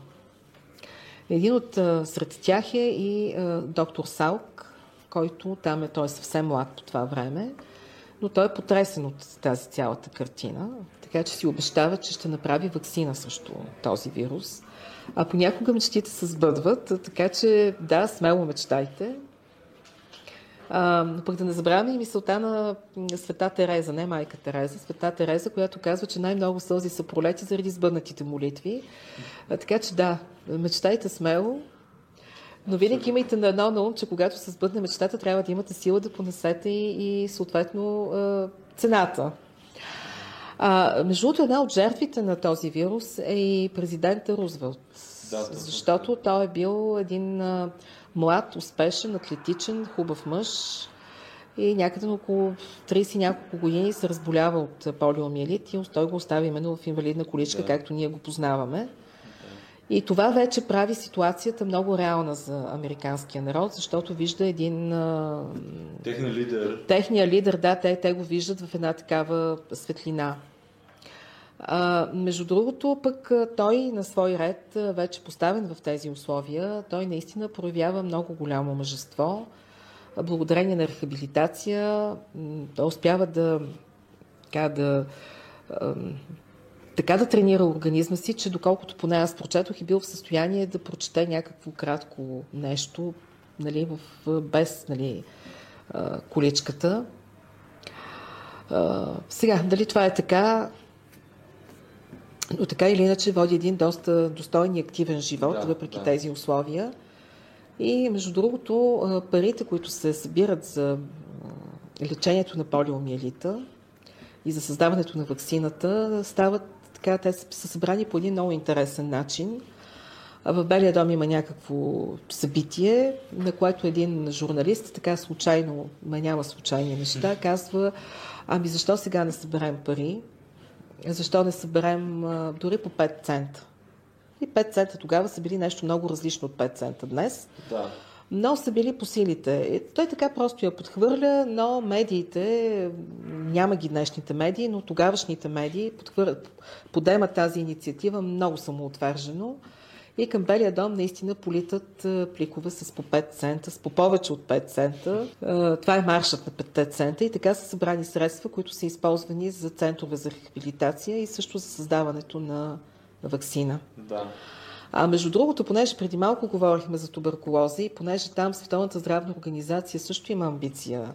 Един от сред тях е и доктор Салк, който там е, той е съвсем млад по това време, но той е потресен от тази цялата картина, така че си обещава, че ще направи вакцина срещу този вирус. А понякога мечтите се сбъдват, така че да, смело мечтайте. А, пък да не забравяме и мисълта на света Тереза, не майка Тереза, света Тереза, която казва, че най-много сълзи са пролети заради сбъднатите молитви. А, така че да, мечтайте смело, но винаги имайте на едно на ум, че когато се сбъдне мечтата, трябва да имате сила да понесете и, и съответно цената. А, между другото, една от жертвите на този вирус е и президента Рузвелт. Да, защото той е бил един млад, успешен, атлетичен, хубав мъж и някъде на около 30 няколко години се разболява от полиомиелит и той го остави именно в инвалидна количка, да. както ние го познаваме. И това вече прави ситуацията много реална за американския народ, защото вижда един... Техния лидер. Техния лидер, да, те, те го виждат в една такава светлина. Между другото, пък той на свой ред, вече поставен в тези условия, той наистина проявява много голямо мъжество. Благодарение на рехабилитация, той успява да, така, да, така да тренира организма си, че доколкото поне аз прочетох, е бил в състояние да прочете някакво кратко нещо, нали, в, без нали, количката. Сега, дали това е така, но така или иначе води един доста достойен и активен живот, да, въпреки да. тези условия. И между другото, парите, които се събират за лечението на полиомиелита и за създаването на вакцината, стават така, те са събрани по един много интересен начин. в Белия дом има някакво събитие, на което един журналист, така случайно, ма няма случайни неща, казва, ами защо сега не съберем пари? Защо не съберем дори по 5 цента? И 5 цента тогава са били нещо много различно от 5 цента днес. Да. Но са били по силите. Той така просто я подхвърля, но медиите, няма ги днешните медии, но тогавашните медии подемат тази инициатива много самоотвержено. И към Белия дом наистина политат пликове с по 5 цента, с по повече от 5 цента. Това е маршът на 5 цента и така са събрани средства, които са използвани за центрове за рехабилитация и също за създаването на вакцина. Да. А между другото, понеже преди малко говорихме за туберкулоза и понеже там Световната здравна организация също има амбиция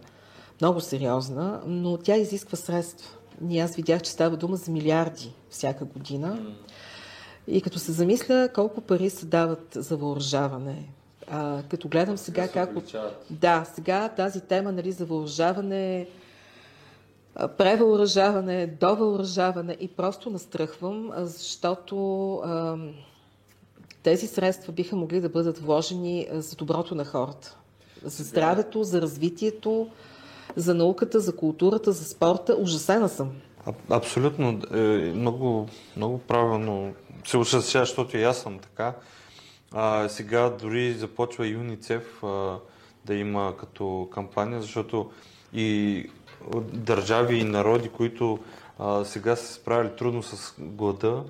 много сериозна, но тя изисква средства. И аз видях, че става дума за милиарди всяка година. И като се замисля колко пари се дават за въоръжаване, а, като гледам сега как... Да, сега тази тема нали, за въоръжаване, превъоръжаване, довъоръжаване и просто настръхвам, защото а, тези средства биха могли да бъдат вложени за доброто на хората. За здравето, за развитието, за науката, за културата, за спорта. Ужасена съм. А, абсолютно. Е, много, много правилно се ужасява, защото и аз съм така. А, сега дори започва ЮНИЦЕФ а, да има като кампания, защото и държави и народи, които а, сега се справили трудно с глада,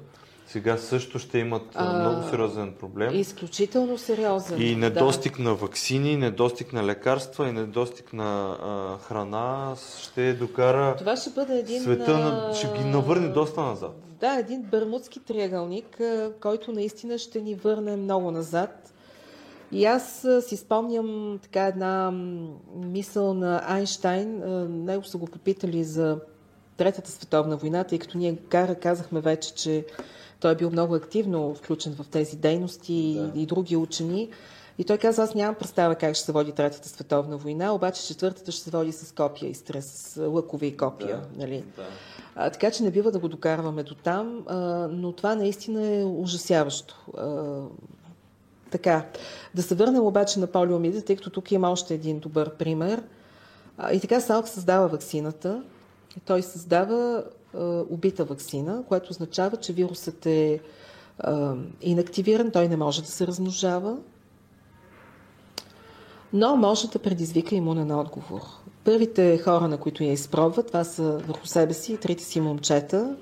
сега също ще имат а, много сериозен проблем. Изключително сериозен. И недостиг да. на вакцини, недостиг на лекарства и недостиг на а, храна ще докара Това ще бъде един, света, на, ще ги навърне доста назад. Да, един бърмудски триъгълник, който наистина ще ни върне много назад. И аз си спомням така една мисъл на Айнштайн. Него са го попитали за Третата световна война, тъй като ние казахме вече, че той е бил много активно включен в тези дейности да. и, и други учени. И той каза, аз нямам представа как ще се води Третата световна война, обаче четвъртата ще се води с копия и стрес, с лъкови и копия. Да. Нали? Да. А, така че не бива да го докарваме до там, а, но това наистина е ужасяващо. А, така, да се върнем обаче на полиомида, тъй като тук има още един добър пример. А, и така Салк създава вакцината. Той създава убита вакцина, което означава, че вирусът е инактивиран, той не може да се размножава, но може да предизвика имунен отговор. Първите хора, на които я изпробват, това са върху себе си трите си момчета.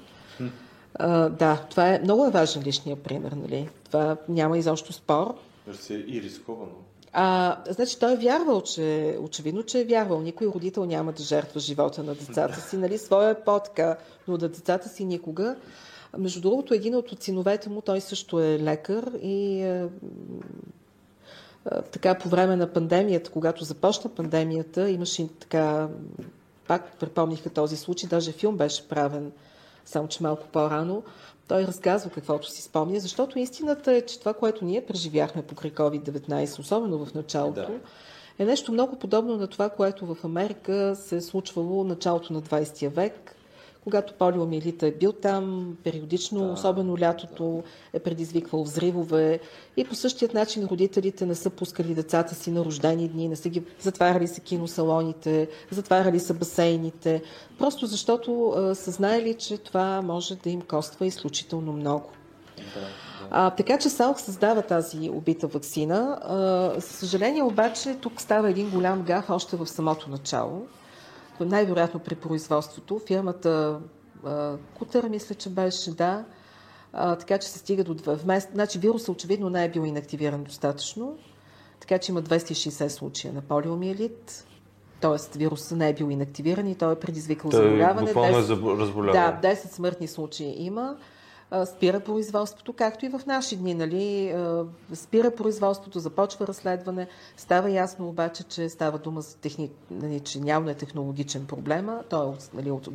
А, да, това е много е важен личния пример, нали? Това няма изобщо спор. И рисковано. А, значи той е вярвал, че очевидно, че е вярвал. Никой родител няма да жертва живота на децата си, нали? Своя е потка, но да децата си никога. Между другото, един от синовете му, той също е лекар и е, е, така по време на пандемията, когато започна пандемията, имаше така, пак припомниха този случай, даже филм беше правен, само че малко по-рано, той разказва каквото си спомня, защото истината е, че това, което ние преживяхме покрай COVID-19, особено в началото, да. е нещо много подобно на това, което в Америка се е случвало началото на 20 век, когато полиомиелита е бил там, периодично, да, особено лятото, е предизвиквал взривове и по същият начин родителите не са пускали децата си на рождени дни, не са ги затваряли са киносалоните, затваряли са басейните, просто защото а, са знаели, че това може да им коства изключително много. Да. А, така че Салк създава тази убита вакцина. А, съжаление обаче тук става един голям гаф още в самото начало най-вероятно при производството. Фирмата Кутър, мисля, че беше, да. А, така че се стига до... Вместо, значи вирусът очевидно не е бил инактивиран достатъчно, така че има 260 случая на полиомиелит. Тоест вирусът не е бил инактивиран и той е предизвикал заболяване. 10, е Да, 10 смъртни случаи има спира производството, както и в наши дни. Нали, спира производството, започва разследване. Става ясно обаче, че става дума за техни... нали, че явно е технологичен проблема. Той е нали, от,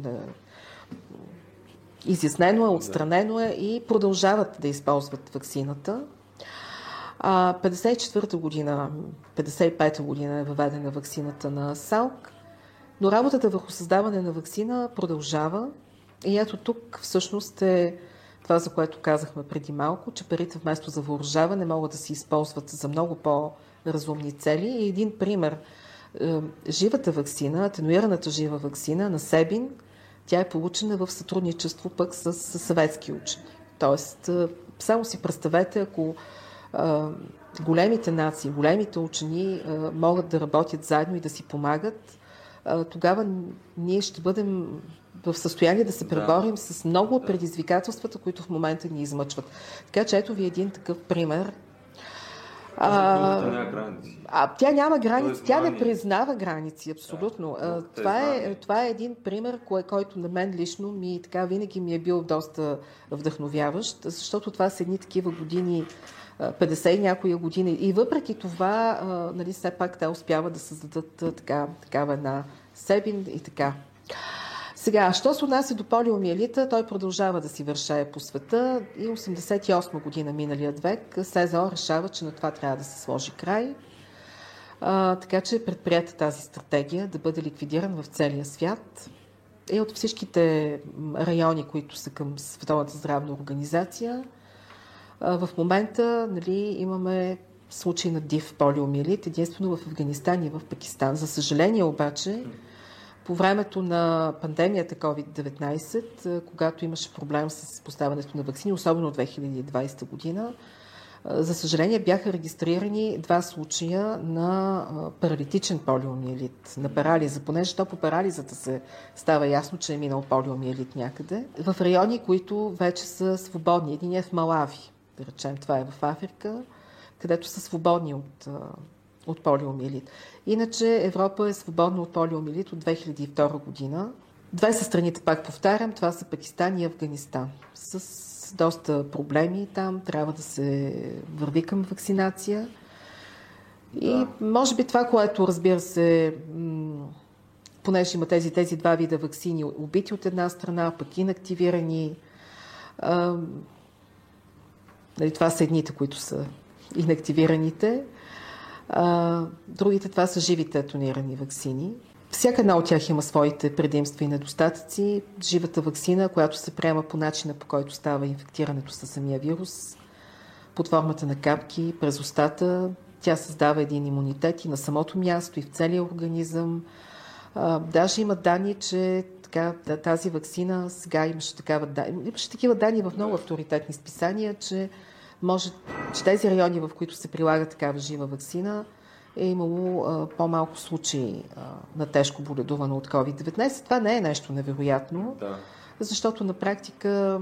изяснено е, отстранено е и продължават да използват вакцината. 54-та година, 55-та година е въведена вакцината на САЛК, но работата върху създаване на вакцина продължава. И ето тук всъщност е това, за което казахме преди малко, че парите вместо за въоръжаване могат да се използват за много по-разумни цели. И един пример. Е, живата вакцина, атенуираната жива вакцина на Себин, тя е получена в сътрудничество пък с, с съветски учени. Тоест, е, само си представете, ако а, големите нации, големите учени могат да работят заедно и да си помагат, тогава ние ще бъдем в състояние да се преборим да. с много от предизвикателствата, които в момента ни измъчват. Така че ето ви един такъв пример. А, а, а тя няма граници, тя не признава граници, абсолютно. Да, това, е, това е един пример, кое, който на мен лично ми така винаги ми е бил доста вдъхновяващ, защото това са едни такива години, 50 и някоя години. И въпреки това, нали, все пак те успяват да създадат така, такава една себин и така. Сега, що се отнася до полиомиелита, той продължава да си вършае по света и 88 година миналият век СЗО решава, че на това трябва да се сложи край. А, така че предприята тази стратегия да бъде ликвидиран в целия свят и от всичките райони, които са към Световната здравна организация. А, в момента нали, имаме случай на див полиомиелит, единствено в Афганистан и в Пакистан. За съжаление обаче, по времето на пандемията COVID-19, когато имаше проблем с поставянето на вакцини, особено от 2020 година, за съжаление бяха регистрирани два случая на паралитичен полиомиелит, на парализа, понеже то по парализата се става ясно, че е минал полиомиелит някъде, в райони, които вече са свободни. Един е в Малави, да речем, това е в Африка, където са свободни от, от полиомиелит. Иначе Европа е свободна от полиомиелит от 2002 година. Две са страните, пак повтарям, това са Пакистан и Афганистан. С доста проблеми там, трябва да се върви към вакцинация. И да. може би това, което разбира се, понеже има тези, тези два вида вакцини, убити от една страна, пък инактивирани. А, нали, това са едните, които са инактивираните. А, другите това са живите атонирани вакцини. Всяка една от тях има своите предимства и недостатъци. Живата вакцина, която се приема по начина по който става инфектирането с самия вирус, под формата на капки, през устата, тя създава един имунитет и на самото място, и в целия организъм. А, даже има данни, че така, тази вакцина, сега имаше, такава, имаше такива данни в много авторитетни списания, че може, че тези райони, в които се прилага такава жива вакцина, е имало а, по-малко случаи а, на тежко боледуване от COVID-19. Това не е нещо невероятно, да. защото на практика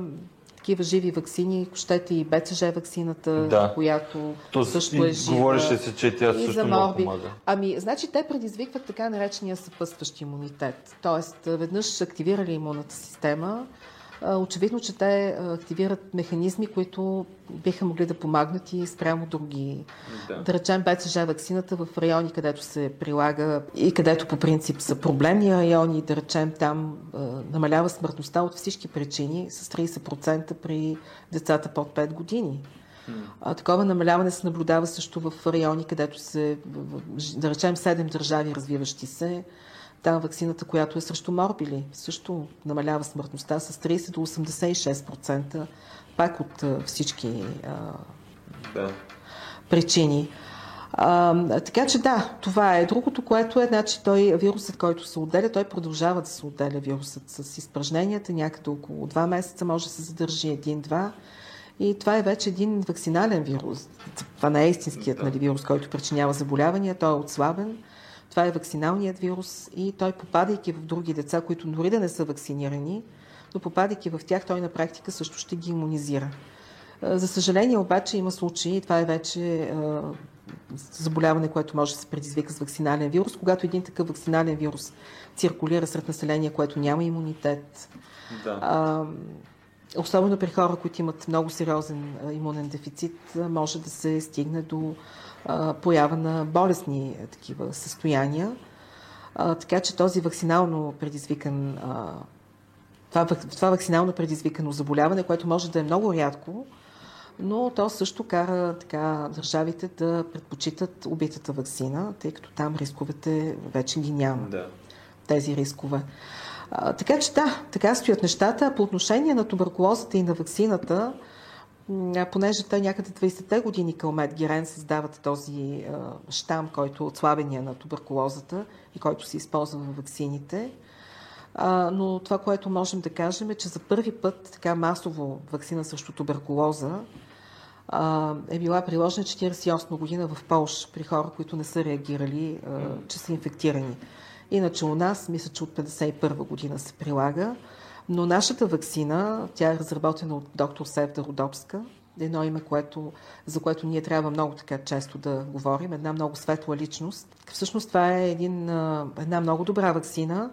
такива живи вакцини, щете и БЦЖ вакцината, да. която То, също е жива. Говореше се, че тя също за много помага. Ами, значи те предизвикват така наречения съпъстващ имунитет. Тоест, веднъж активирали имунната система, очевидно, че те активират механизми, които биха могли да помагнат и спрямо други. Да, да речем БЦЖ вакцината в райони, където се прилага и където по принцип са проблемни райони, да речем там намалява смъртността от всички причини с 30% при децата под 5 години. А, такова намаляване се наблюдава също в райони, където се, да речем, 7 държави развиващи се, там вакцината, която е срещу морбили, също намалява смъртността с 30 до 86%, пак от всички а, да. причини. А, така че да, това е. Другото, което е, значи той, вирусът, който се отделя, той продължава да се отделя вирусът с изпражненията, някъде около 2 месеца може да се задържи един-два. И това е вече един вакцинален вирус. Това не е истинският да. нали, вирус, който причинява заболявания, той е отслабен това е вакциналният вирус и той попадайки в други деца, които дори да не са вакцинирани, но попадайки в тях, той на практика също ще ги иммунизира. За съжаление обаче има случаи, това е вече заболяване, което може да се предизвика с вакцинален вирус, когато един такъв вакцинален вирус циркулира сред население, което няма имунитет. Да. А, особено при хора, които имат много сериозен имунен дефицит, може да се стигне до поява на болесни такива състояния. А, така че този вакцинално предизвикан а, това, това вакцинално предизвикано заболяване, което може да е много рядко, но то също кара така, държавите да предпочитат убитата вакцина, тъй като там рисковете вече ги няма. Да. Тези рискове. А, така че да, така стоят нещата. По отношение на туберкулозата и на вакцината, понеже те някъде 20-те години Калмет Герен създават този штам, който е отслабения на туберкулозата и който се използва в вакцините. Но това, което можем да кажем е, че за първи път така масово вакцина срещу туберкулоза е била приложена 48 година в Польша при хора, които не са реагирали, че са инфектирани. Иначе у нас, мисля, че от 51 година се прилага. Но нашата вакцина, тя е разработена от доктор Севда Родопска, едно име, което, за което ние трябва много така често да говорим, една много светла личност. Всъщност това е един, една много добра вакцина.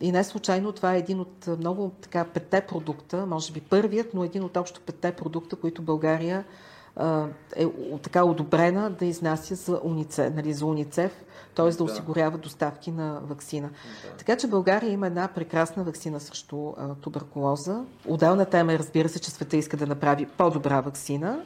И не случайно това е един от много така петте продукта, може би първият, но един от общо петте продукта, които България е така одобрена да изнася за, унице, нали, за уницев, т.е. да осигурява доставки на вакцина. Да. Така че България има една прекрасна вакцина срещу а, туберкулоза. Отделна тема е, разбира се, че света иска да направи по-добра вакцина.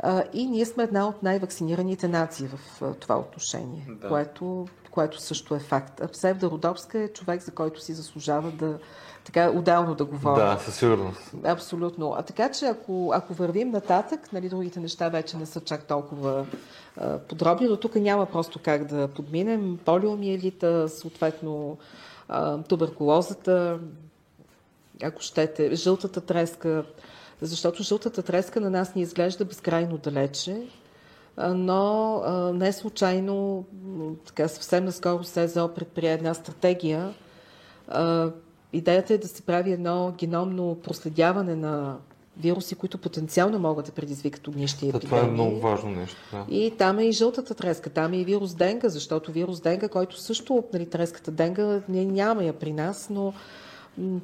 А, и ние сме една от най-вакцинираните нации в а, това отношение, да. което, което също е факт. А Псевда Родопска е човек, за който си заслужава да, така отделно да говорим. Да, със сигурност. Абсолютно. А така че ако, ако вървим нататък, нали, другите неща вече не са чак толкова а, подробни, но тук няма просто как да подминем. Полиомиелита, съответно а, туберкулозата, ако щете, жълтата треска, защото жълтата треска на нас ни изглежда безкрайно далече, но а, не случайно, така съвсем наскоро СЕЗО предприе една стратегия, Идеята е да се прави едно геномно проследяване на вируси, които потенциално могат да предизвикат огнищи епидемии. Това е много важно нещо. Да. И там е и жълтата треска, там е и вирус Денга, защото вирус Денга, който също, нали, треската Денга, няма я при нас, но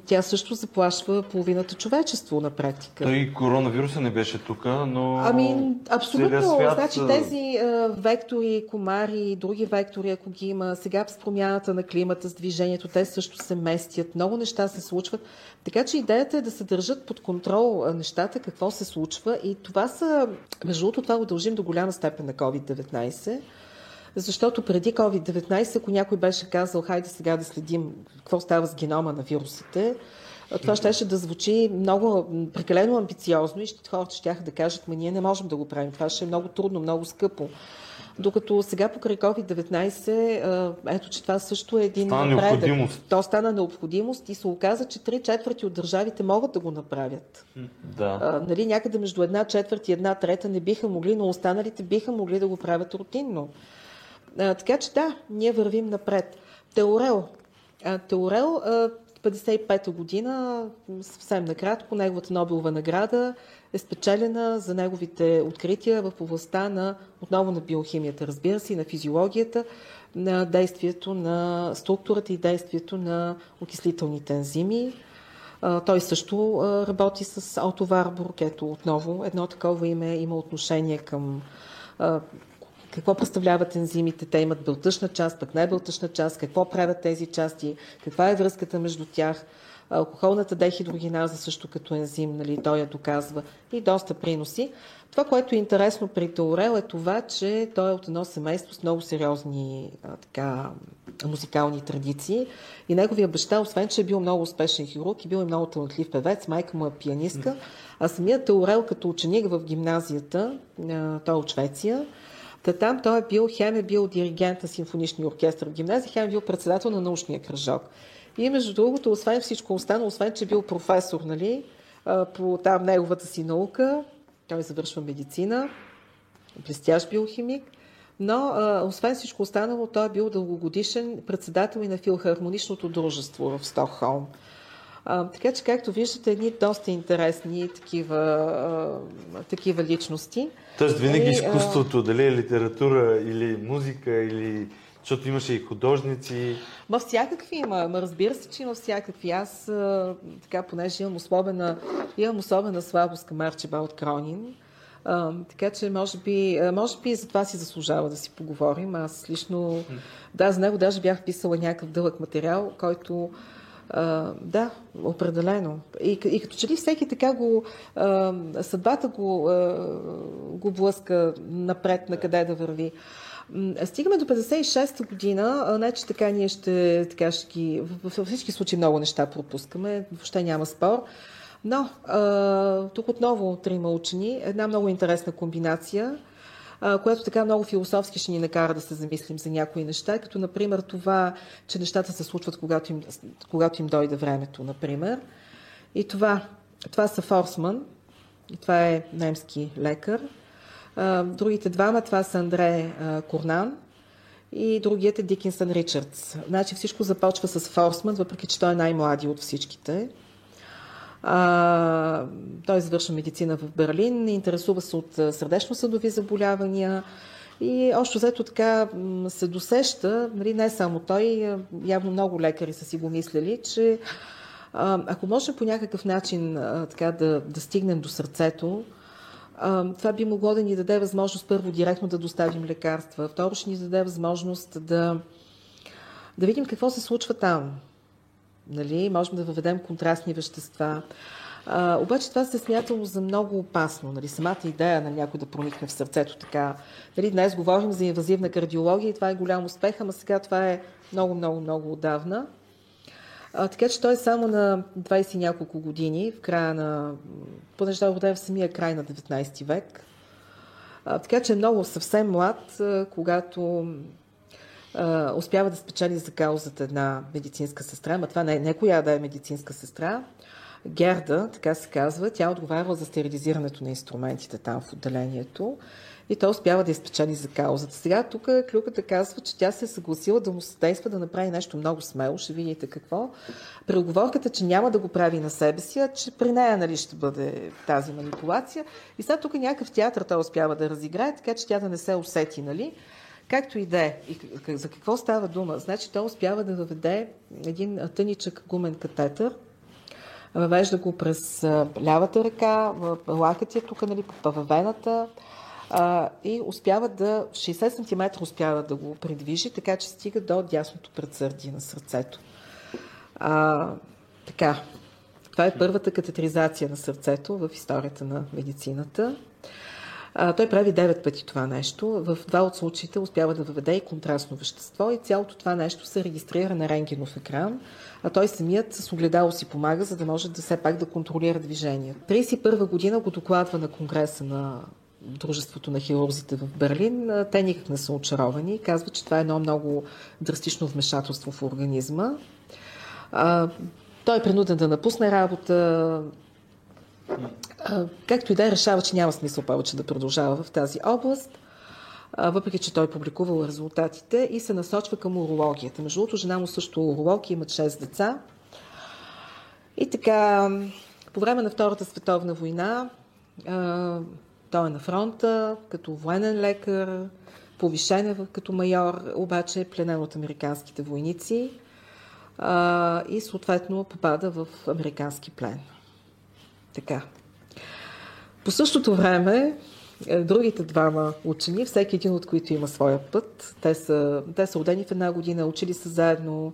тя също заплашва половината човечество на практика. Той и коронавируса не беше тук, но. Ами, абсолютно. Свят... Значи тези а, вектори, комари и други вектори, ако ги има, сега с промяната на климата, с движението, те също се местят. Много неща се случват. Така че идеята е да се държат под контрол нещата, какво се случва. И това са, между другото, това го дължим до голяма степен на COVID-19 защото преди COVID-19, ако някой беше казал, хайде сега да следим какво става с генома на вирусите, това щеше да звучи много прекалено амбициозно и хората ще да кажат, ма ние не можем да го правим. Това ще е много трудно, много скъпо. Докато сега покрай COVID-19, ето, че това също е един стана напредък. Необходимост. То стана необходимост и се оказа, че три четвърти от държавите могат да го направят. Да. А, нали, някъде между една четвърт и една трета не биха могли, но останалите биха могли да го правят рутинно. А, така че да, ние вървим напред. Теорел. А, Теорел, 55-та година, съвсем накратко, неговата Нобелова награда е спечелена за неговите открития в областта на, отново на биохимията, разбира се, и на физиологията, на действието на структурата и действието на окислителните ензими. Той също работи с Алто Варбург, ето отново едно такова име има отношение към какво представляват ензимите, те имат белтъчна част, пък най-белтъчна част, какво правят тези части, каква е връзката между тях. Алкохолната дехидрогеназа също като ензим, нали, той я доказва. И доста приноси. Това, което е интересно при Таурел е това, че той е от едно семейство с много сериозни а, така, музикални традиции. И неговия баща, освен че е бил много успешен хирург и бил и много талантлив певец, майка му е пианистка, а самият Таурел като ученик в гимназията, а, той е от Швеция, Та там той е бил, хем е бил диригент на симфоничния оркестър в гимназия, хем е бил председател на научния кръжок. И между другото, освен всичко останало, освен че е бил професор, нали, по там неговата си наука, той завършва медицина, блестящ биохимик, но а, освен всичко останало, той е бил дългогодишен председател и на филхармоничното дружество в Стокхолм. А, така че, както виждате, едни доста интересни такива, а, такива личности. Тоест, винаги и, изкуството, дали е литература или музика, или защото имаше и художници. Ма всякакви има. Ма разбира се, че има всякакви. Аз, а, така, понеже имам особена, имам особена слабост към Арчибалд Кронин, а, така че, може би, може би за това си заслужава да си поговорим. Аз лично, да, за него даже бях писала някакъв дълъг материал, който да, определено. И, и като че ли всеки така го, а, съдбата го, а, го блъска напред, на къде да върви. Стигаме до 56-та година, не че така ние ще, така ще ги, във всички случаи много неща пропускаме, въобще няма спор. Но а, тук отново трима учени, една много интересна комбинация, а, която така много философски ще ни накара да се замислим за някои неща, като например това, че нещата се случват когато им, когато им дойде времето, например. И това, това са Форсман, и това е немски лекар, Другите двама, това са Андре Корнан и другият е Дикинсън Ричардс. Значи всичко започва с Форсман, въпреки че той е най-млади от всичките. Той завършва медицина в Берлин, интересува се от сърдечно-съдови заболявания и още взето така се досеща, нали, не само той, явно много лекари са си го мислили, че ако може по някакъв начин така да, да стигнем до сърцето, това би могло да ни даде възможност първо директно да доставим лекарства, второ ще ни даде възможност да, да видим какво се случва там. Нали? Можем да въведем контрастни вещества. А, обаче това се е смятало за много опасно. Нали? Самата идея на някой да проникне в сърцето така. Нали? Днес говорим за инвазивна кардиология и това е голям успех, ама сега това е много, много, много отдавна. А, така че той е само на 20 и няколко години, в края на... понеже той е в самия край на 19 век. А, така че е много съвсем млад, когато успява да спечели за каузата една медицинска сестра, ама това не не коя да е медицинска сестра. Герда, така се казва, тя отговаряла за стерилизирането на инструментите там в отделението и той успява да изпечели за каузата. Сега тук клюката казва, че тя се е съгласила да му съдейства да направи нещо много смело, ще видите какво. Преоговорката, че няма да го прави на себе си, а че при нея нали, ще бъде тази манипулация. И сега тук някакъв театър той успява да разиграе, така че тя да не се усети, нали? Както и да е. За какво става дума? Значи той успява да въведе един тъничък гумен катетър, въвежда го през лявата ръка, в лакътя тук, нали, във вената, и успява да, 60 см успява да го придвижи, така че стига до дясното предсърдие на сърцето. А, така, това е първата катетеризация на сърцето в историята на медицината. А, той прави 9 пъти това нещо. В два от случаите успява да въведе и контрастно вещество и цялото това нещо се регистрира на рентгенов екран, а той самият с огледало си помага, за да може да все пак да контролира движението. 31 година го докладва на Конгреса на Дружеството на хирурзите в Берлин, те никак не са очаровани. Казват, че това е едно много драстично вмешателство в организма. А, той е принуден да напусне работа. А, както и да е, решава, че няма смисъл повече да продължава в тази област, а, въпреки че той е публикувал резултатите и се насочва към урологията. Между другото, жена му също е уролог имат 6 деца. И така, по време на Втората световна война той е на фронта, като военен лекар, повишен е като майор, обаче е пленен от американските войници а, и съответно попада в американски плен. Така. По същото време, е, другите двама учени, всеки един от които има своя път, те са, те са родени в една година, учили са заедно.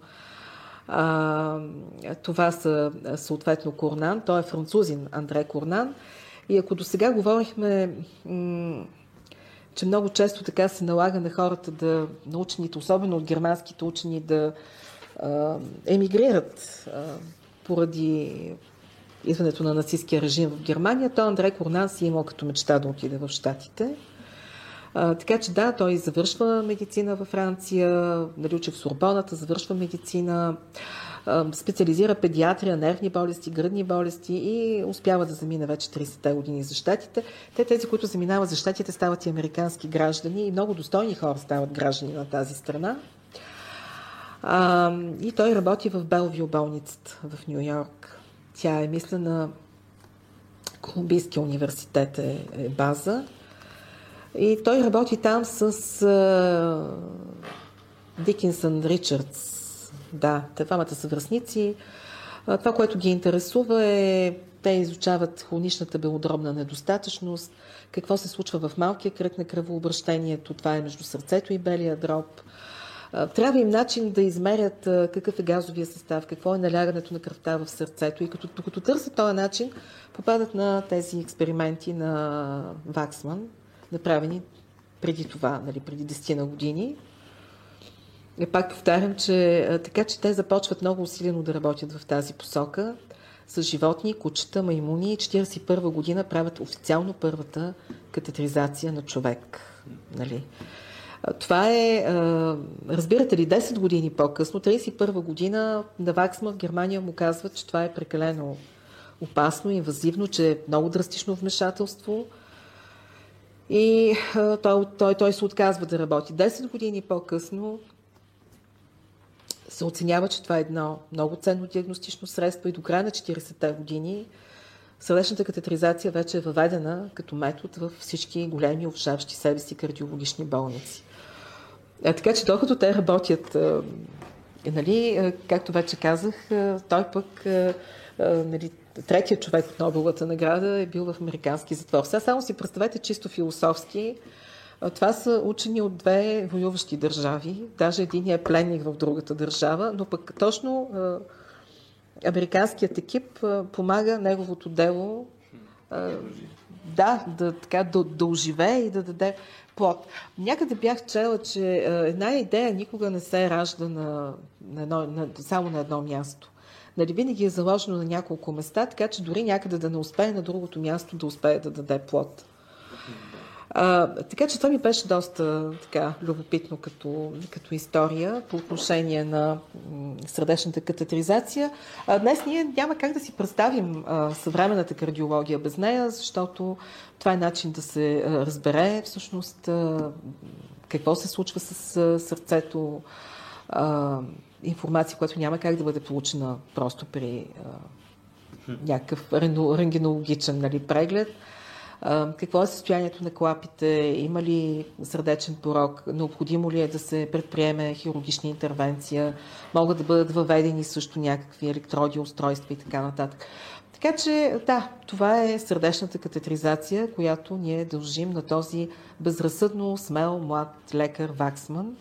А, това са съответно Корнан, той е французин Андре Корнан и ако до сега говорихме, че много често така се налага на хората да, на учените, особено от германските учени, да емигрират поради идването на нацистския режим в Германия, то Андрей Корнан си е имал като мечта да отиде в Штатите. Така че да, той завършва медицина във Франция, нали, учи в Сурбоната, завършва медицина специализира педиатрия, нервни болести, гръдни болести и успява да замине вече 30-те години за щатите. Те, тези, които заминават за щатите, стават и американски граждани и много достойни хора стават граждани на тази страна. А, и той работи в Белвио болницата в Нью Йорк. Тя е, мисля, на Колумбийския университет е, е база. И той работи там с а, Дикинсън Ричардс, да, те двамата са връзници. Това, което ги интересува е, те изучават хроничната белодробна недостатъчност, какво се случва в малкия кръг на кръвообращението, това е между сърцето и белия дроб. Трябва им начин да измерят какъв е газовия състав, какво е налягането на кръвта в сърцето и като, като търсят този начин, попадат на тези експерименти на Ваксман, направени преди това, нали, преди 10 на години. И пак повтарям, че така, че те започват много усилено да работят в тази посока с животни, кучета, маймуни. 1941 година правят официално първата катетризация на човек. Нали. Това е, разбирате ли, 10 години по-късно, 31 година на Ваксма в Германия му казват, че това е прекалено опасно, инвазивно, че е много драстично вмешателство. И той, той, той се отказва да работи. 10 години по-късно се оценява, че това е едно много ценно диагностично средство и до края на 40-те години сърдечната катетеризация вече е въведена като метод в всички големи, уважаващи себе си кардиологични болници. А, така че докато те работят, а, нали, както вече казах, той пък, а, нали, третия човек от Нобеловата награда е бил в американски затвор. Сега само си представете чисто философски, това са учени от две воюващи държави. Даже един е пленник в другата държава, но пък точно американският екип помага неговото дело да, да, така, да, да оживее и да даде плод. Някъде бях чела, че една идея никога не се ражда на, на едно, на, само на едно място. Нали, винаги е заложено на няколко места, така че дори някъде да не успее на другото място да успее да даде плод. А, така че това ми беше доста така, любопитно като, като история по отношение на сърдечната катетеризация. А, днес ние няма как да си представим а, съвременната кардиология без нея, защото това е начин да се а, разбере всъщност а, какво се случва с а, сърцето, а, информация, която няма как да бъде получена просто при а, някакъв рентгенологичен нали, преглед какво е състоянието на клапите, има ли сърдечен порок, необходимо ли е да се предприеме хирургична интервенция, могат да бъдат въведени също някакви електроди, устройства и така нататък. Така че, да, това е сърдечната катетризация, която ние дължим на този безразсъдно смел млад лекар Ваксман.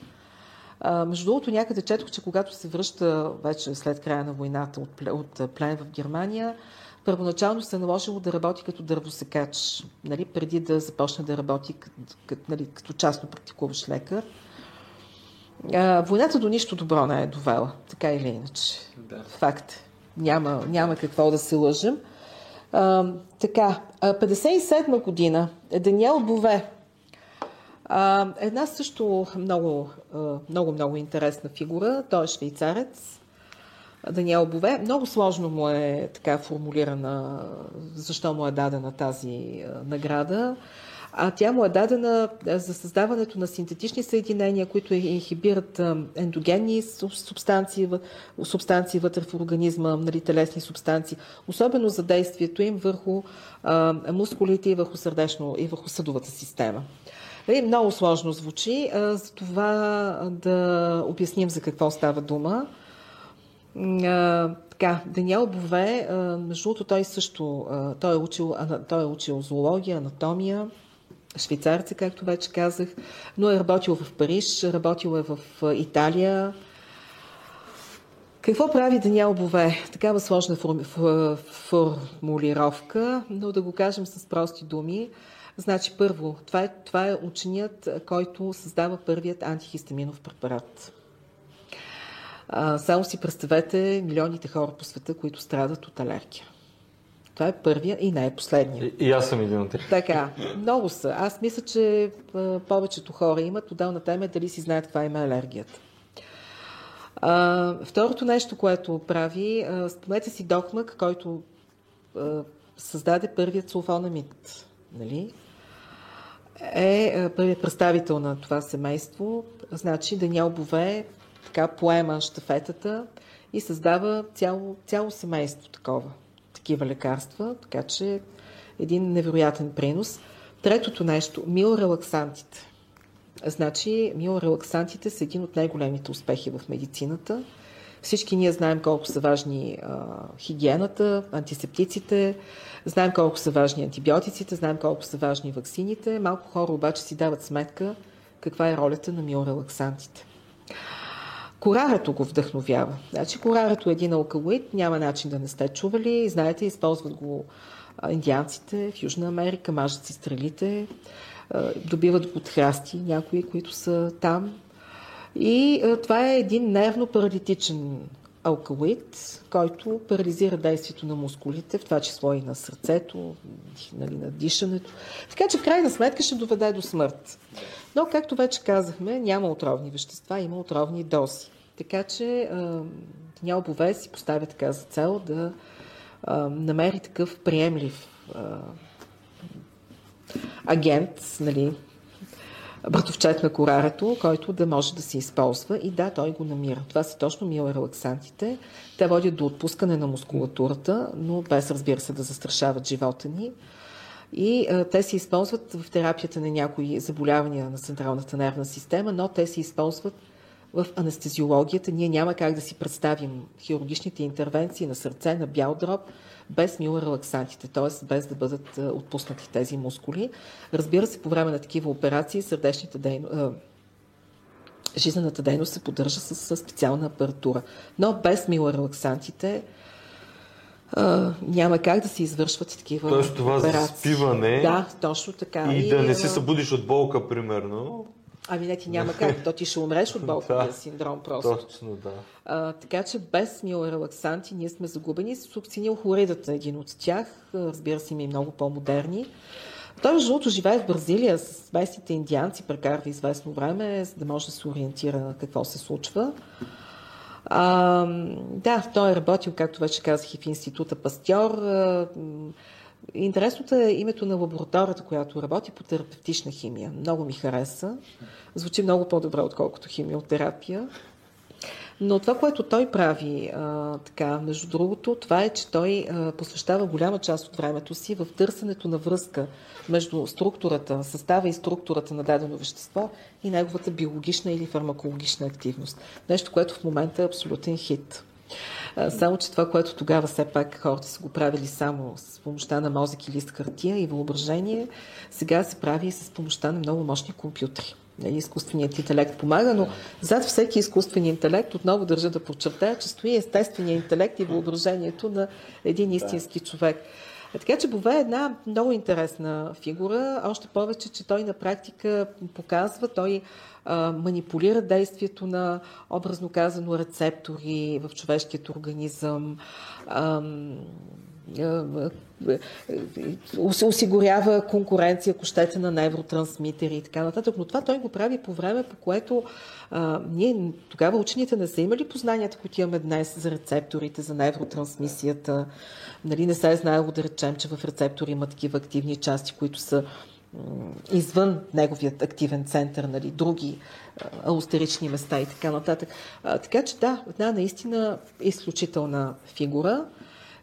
А, между другото, някъде четох, че когато се връща вече след края на войната от, от плен в Германия, първоначално се е наложило да работи като дървосекач, нали, преди да започне да работи като, нали, като частно практикуващ лекар. А, войната до нищо добро не е довела, така или иначе. Да. Факт. Няма, няма какво да се лъжим. А, така, 57 година Даниел Бове. А, една също много, много, много интересна фигура. Той е швейцарец. Даниел Бове. Много сложно му е така формулирана, защо му е дадена тази награда. А тя му е дадена за създаването на синтетични съединения, които инхибират ендогенни субстанции, субстанции вътре в организма, нали, телесни субстанции, особено за действието им върху а, мускулите и върху сърдечно и върху съдовата система. Нали, много сложно звучи, а, за това да обясним за какво става дума. А, така, Даниел Бове, между другото, той също той е, учил, той е учил зоология, анатомия, швейцарца, както вече казах, но е работил в Париж, работил е в Италия. Какво прави Даниел Бове? Такава сложна формулировка, но да го кажем с прости думи. Значи, първо, това е, това е ученият, който създава първият антихистаминов препарат. А, само си представете милионите хора по света, които страдат от алергия. Това е първия и не е последния. И, и аз съм един от тях. Така, много са. Аз мисля, че а, повечето хора имат. Отделна тема е дали си знаят каква има алергията. А, второто нещо, което прави, спомнете си Докмък, който а, създаде първият сулфонамид. Нали? Е първият представител на това семейство. Значи Даниел Бове така поема щафетата и създава цяло, цяло семейство такова, такива лекарства, така че един невероятен принос. Третото нещо, миорелаксантите. Значи, миорелаксантите са един от най-големите успехи в медицината. Всички ние знаем колко са важни а, хигиената, антисептиците, знаем колко са важни антибиотиците, знаем колко са важни ваксините. Малко хора обаче си дават сметка каква е ролята на миорелаксантите. Корарето го вдъхновява. Значи корарето е един алкалоид, няма начин да не сте чували. Знаете, използват го индианците в Южна Америка, мажат си стрелите, добиват го от храсти, някои, които са там. И това е един нервно-паралитичен алкалоид, който парализира действието на мускулите, в това число и на сърцето, нали, на дишането. Така че в крайна сметка ще доведе до смърт. Но, както вече казахме, няма отровни вещества, има отровни дози. Така че Нял Бове си поставя така за цел да намери такъв приемлив агент, нали, братовчет на корарето, който да може да се използва. И да, той го намира. Това са точно миорелаксантите. Те водят до отпускане на мускулатурата, но без, разбира се, да застрашават живота ни. И а, те се използват в терапията на някои заболявания на централната нервна система, но те се използват в анестезиологията. Ние няма как да си представим хирургичните интервенции на сърце, на бял дроб, без миорелаксантите, т.е. без да бъдат отпуснати тези мускули. Разбира се, по време на такива операции сърдечните дейности жизнената дейност се поддържа с, с специална апаратура. Но без миорелаксантите а, няма как да се извършват такива Тоест това операции. за спиване да, точно така. и, и да не се събудиш от болка, примерно. Ами не, ти няма как. То ти ще умреш от *laughs* болковия синдром просто. Точно, да. А, така че без миорелаксанти ние сме загубени. Сукцинилхлоридът е един от тях. Разбира се, има и много по-модерни. Той, между другото, живее в Бразилия с местните индианци, прекарва известно време, за да може да се ориентира на какво се случва. А, да, той е работил, както вече казах, и в института Пастьор. Интересното е името на лабораторията, която работи по терапевтична химия. Много ми хареса. Звучи много по-добре, отколкото химиотерапия. Но това, което той прави, а, така, между другото, това е, че той а, посвещава голяма част от времето си в търсенето на връзка между структурата, състава и структурата на дадено вещество и неговата биологична или фармакологична активност. Нещо, което в момента е абсолютен хит. Само, че това, което тогава все пак хората са го правили само с помощта на мозък и лист хартия и въображение, сега се прави и с помощта на много мощни компютри. Нали, изкуственият интелект помага, но зад всеки изкуствен интелект, отново държа да подчертая, че стои естествения интелект и въображението на един истински човек. Така че Бове е една много интересна фигура, още повече, че той на практика показва, той манипулира действието на, образно казано, рецептори в човешкият организъм, осигурява конкуренция, ако щете, на невротрансмитери и така нататък. Но това той го прави по време, по което а, ние тогава учените не са имали познанията, които имаме днес за рецепторите, за невротрансмисията. Нали, не се е знаело да речем, че в рецептори има такива активни части, които са извън неговият активен център, нали, други аустерични места и така нататък. А, така че да, една наистина изключителна фигура.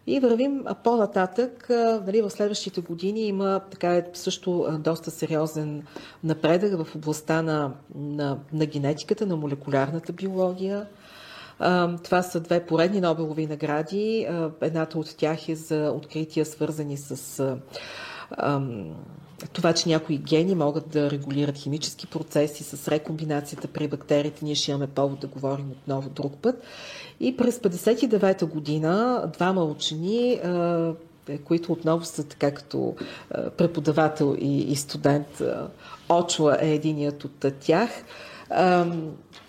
И вървим по-нататък. Нали, в следващите години има така е, също доста сериозен напредък в областта на, на, на генетиката, на молекулярната биология. Това са две поредни Нобелови награди. Едната от тях е за открития, свързани с това, че някои гени могат да регулират химически процеси с рекомбинацията при бактериите. Ние ще имаме повод да говорим отново друг път. И през 59-та година двама учени, които отново са така като преподавател и, студент, Очла е единият от тях,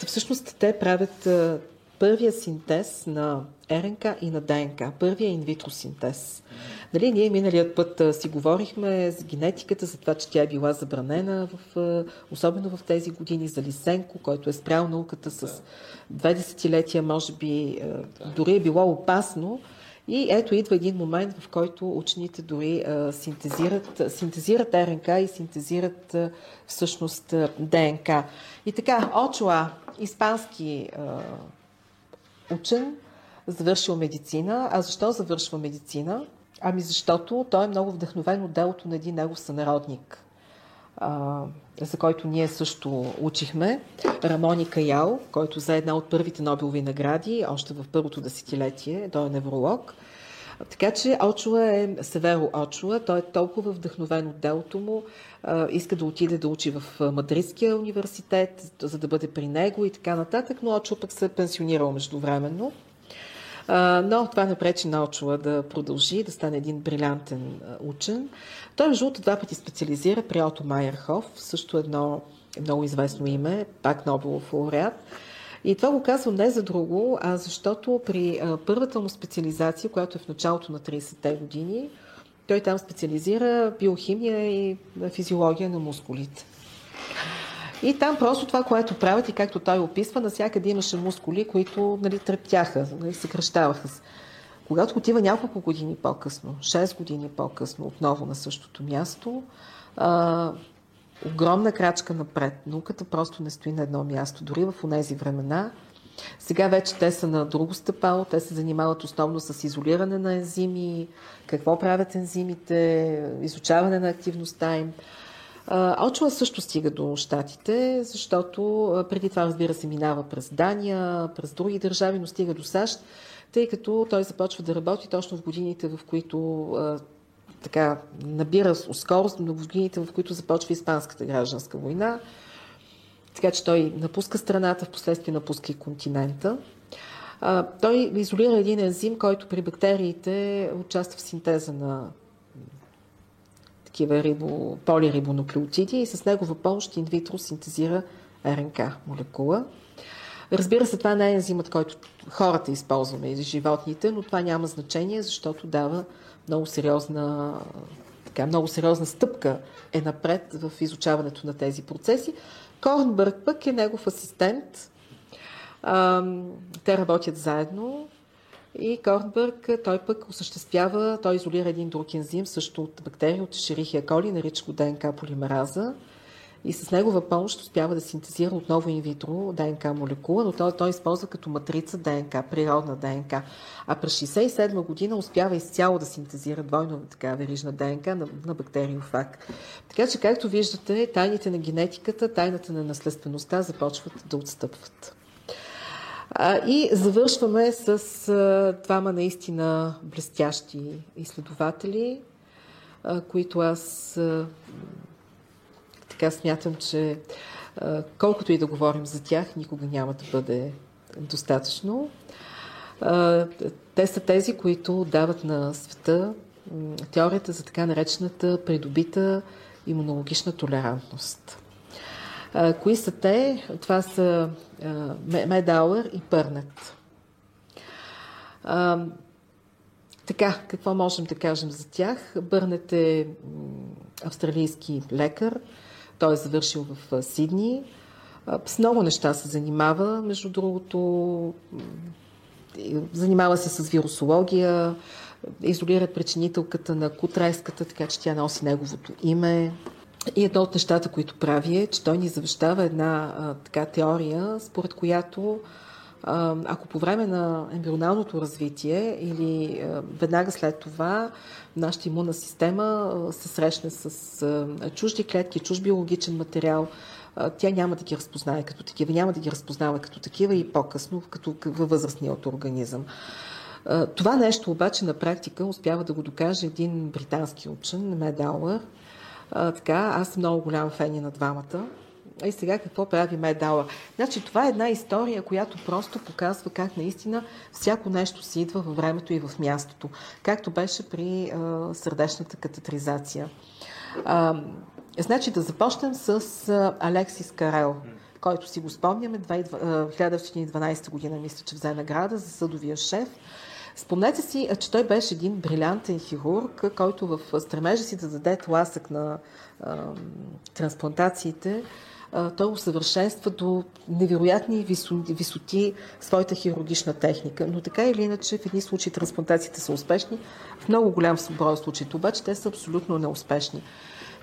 всъщност те правят първия синтез на РНК и на ДНК, първия инвитро синтез. Нали, ние миналият път а, си говорихме за генетиката, за това, че тя е била забранена, в, а, особено в тези години, за Лисенко, който е спрял науката с две десетилетия, може би, а, дори е било опасно. И ето идва един момент, в който учените дори а, синтезират, синтезират РНК и синтезират а, всъщност ДНК. И така, Очуа, испански а, учен, завършил медицина. А защо завършва медицина? Ами защото той е много вдъхновен от делото на един негов сънародник, а, за който ние също учихме. Рамони Каял, който за една от първите Нобелови награди, още в първото десетилетие, той е невролог. Така че Очуа е Северо Очуа, той е толкова вдъхновен от делото му, иска да отиде да учи в Мадридския университет, за да бъде при него и така нататък, но Очуа пък се е пенсионирал междувременно. Но това не пречи на Очуа да продължи, да стане един брилянтен учен. Той, между два пъти специализира при Ото Майерхоф, също едно много известно име, пак Нобелов лауреат. И това го казвам не за друго, а защото при първата му специализация, която е в началото на 30-те години, той там специализира биохимия и физиология на мускулите. И там просто това, което правят и както той описва, навсякъде имаше мускули, които нали, трептяха, нали, съкръщаваха се. Когато отива няколко години по-късно, 6 години по-късно, отново на същото място, а, огромна крачка напред. Науката просто не стои на едно място. Дори в тези времена, сега вече те са на друго стъпало, те се занимават основно с изолиране на ензими, какво правят ензимите, изучаване на активността им. Очуа също стига до щатите, защото преди това, разбира се, минава през Дания, през други държави, но стига до САЩ, тъй като той започва да работи точно в годините, в които така набира скорост в годините, в които започва Испанската гражданска война. Така че той напуска страната, в последствие напуска и континента. А, той изолира един ензим, който при бактериите участва в синтеза на такива рибо, полирибонуклеотиди и с негова помощ инвитро синтезира РНК молекула. Разбира се, това не е ензимът, който хората използваме и животните, но това няма значение, защото дава много сериозна, така, много сериозна стъпка е напред в изучаването на тези процеси. Корнбърг пък е негов асистент. те работят заедно и Корнбърг, той пък осъществява, той изолира един друг ензим, също от бактерия, от Шерихия коли, нарича го ДНК полимераза и с негова помощ успява да синтезира отново инвитро ДНК молекула, но той, той използва като матрица ДНК, природна ДНК. А през 67 година успява изцяло да синтезира двойно така верижна ДНК на, на бактериофаг. Така че, както виждате, тайните на генетиката, тайната на наследствеността започват да отстъпват. А, и завършваме с а, двама наистина блестящи изследователи, а, които аз така смятам, че колкото и да говорим за тях, никога няма да бъде достатъчно. Те са тези, които дават на света теорията за така наречената придобита имунологична толерантност. Кои са те? Това са Медауър и Пърнет. Така, какво можем да кажем за тях? Бърнет е австралийски лекар, той е завършил в Сидни. С много неща се занимава, между другото. Занимава се с вирусология, изолира причинителката на кутрайската, така че тя носи неговото име. И едно от нещата, които прави е, че той ни завещава една а, така теория, според която ако по време на ембрионалното развитие или веднага след това нашата имунна система се срещне с чужди клетки, чуж биологичен материал, тя няма да ги разпознае като такива, няма да ги разпознава като такива и по-късно като във възрастният организъм. Това нещо обаче на практика успява да го докаже един британски учен, Медауър. Така, аз съм много голям фен на двамата. И сега какво прави медала? Значи това е една история, която просто показва как наистина всяко нещо си идва във времето и в мястото. Както беше при а, сърдечната катетризация. А, значи да започнем с а, Алексис Карел, който си го спомняме, 1912 година мисля, че взе награда за съдовия шеф. Спомнете си, че той беше един брилянтен хирург, който в стремежа си да даде тласък на а, трансплантациите, той усъвършенства до невероятни висоти своята хирургична техника. Но така или иначе, в едни случаи трансплантациите са успешни, в много голям брой случаите обаче те са абсолютно неуспешни.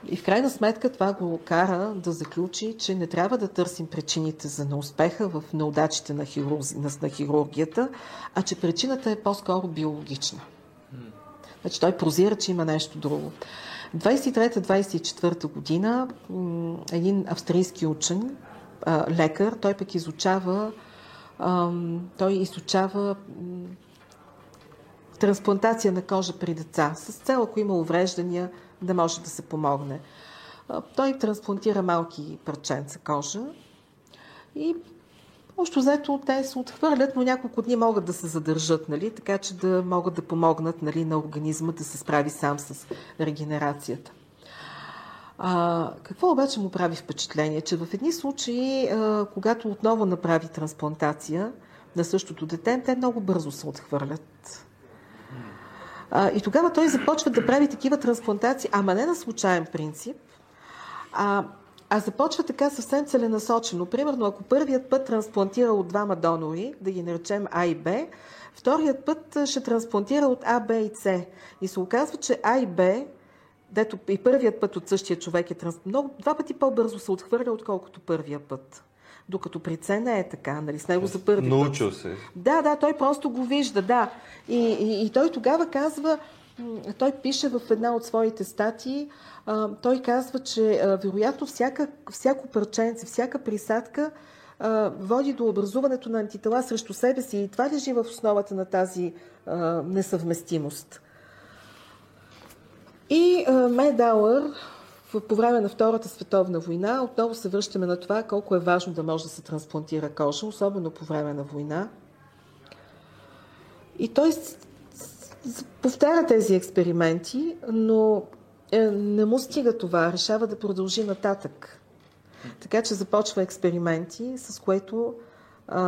И в крайна сметка това го кара да заключи, че не трябва да търсим причините за неуспеха в неудачите на, хирурзи, на хирургията, а че причината е по-скоро биологична. Значи той прозира, че има нещо друго. 23-24 година един австрийски учен, лекар, той пък изучава той изучава трансплантация на кожа при деца, с цел, ако има увреждания, да може да се помогне. Той трансплантира малки парченца кожа и Общо взето те се отхвърлят, но няколко дни могат да се задържат, нали, така че да могат да помогнат нали, на организма да се справи сам с регенерацията. А, какво обаче му прави впечатление? Че в едни случаи, а, когато отново направи трансплантация на същото дете, те много бързо се отхвърлят. А, и тогава той започва да прави такива трансплантации, ама не на случайен принцип, а, а започва така съвсем целенасочено. Примерно, ако първият път трансплантира от двама донори, да ги наречем А и Б, вторият път ще трансплантира от А, Б и С. И се оказва, че А и Б, дето и първият път от същия човек е транс... много, два пъти по-бързо се отхвърля, отколкото първия път. Докато при С не е така, нали? С него за първи Научил път. се. Да, да, той просто го вижда, да. И, и, и той тогава казва, той пише в една от своите статии, той казва, че вероятно всяка, всяко парченце, всяка присадка води до образуването на антитела срещу себе си и това лежи в основата на тази несъвместимост. И Медауър по време на Втората световна война отново се връщаме на това колко е важно да може да се трансплантира кожа, особено по време на война. И той повтаря тези експерименти, но не му стига това, решава да продължи нататък. Така че започва експерименти, с което а,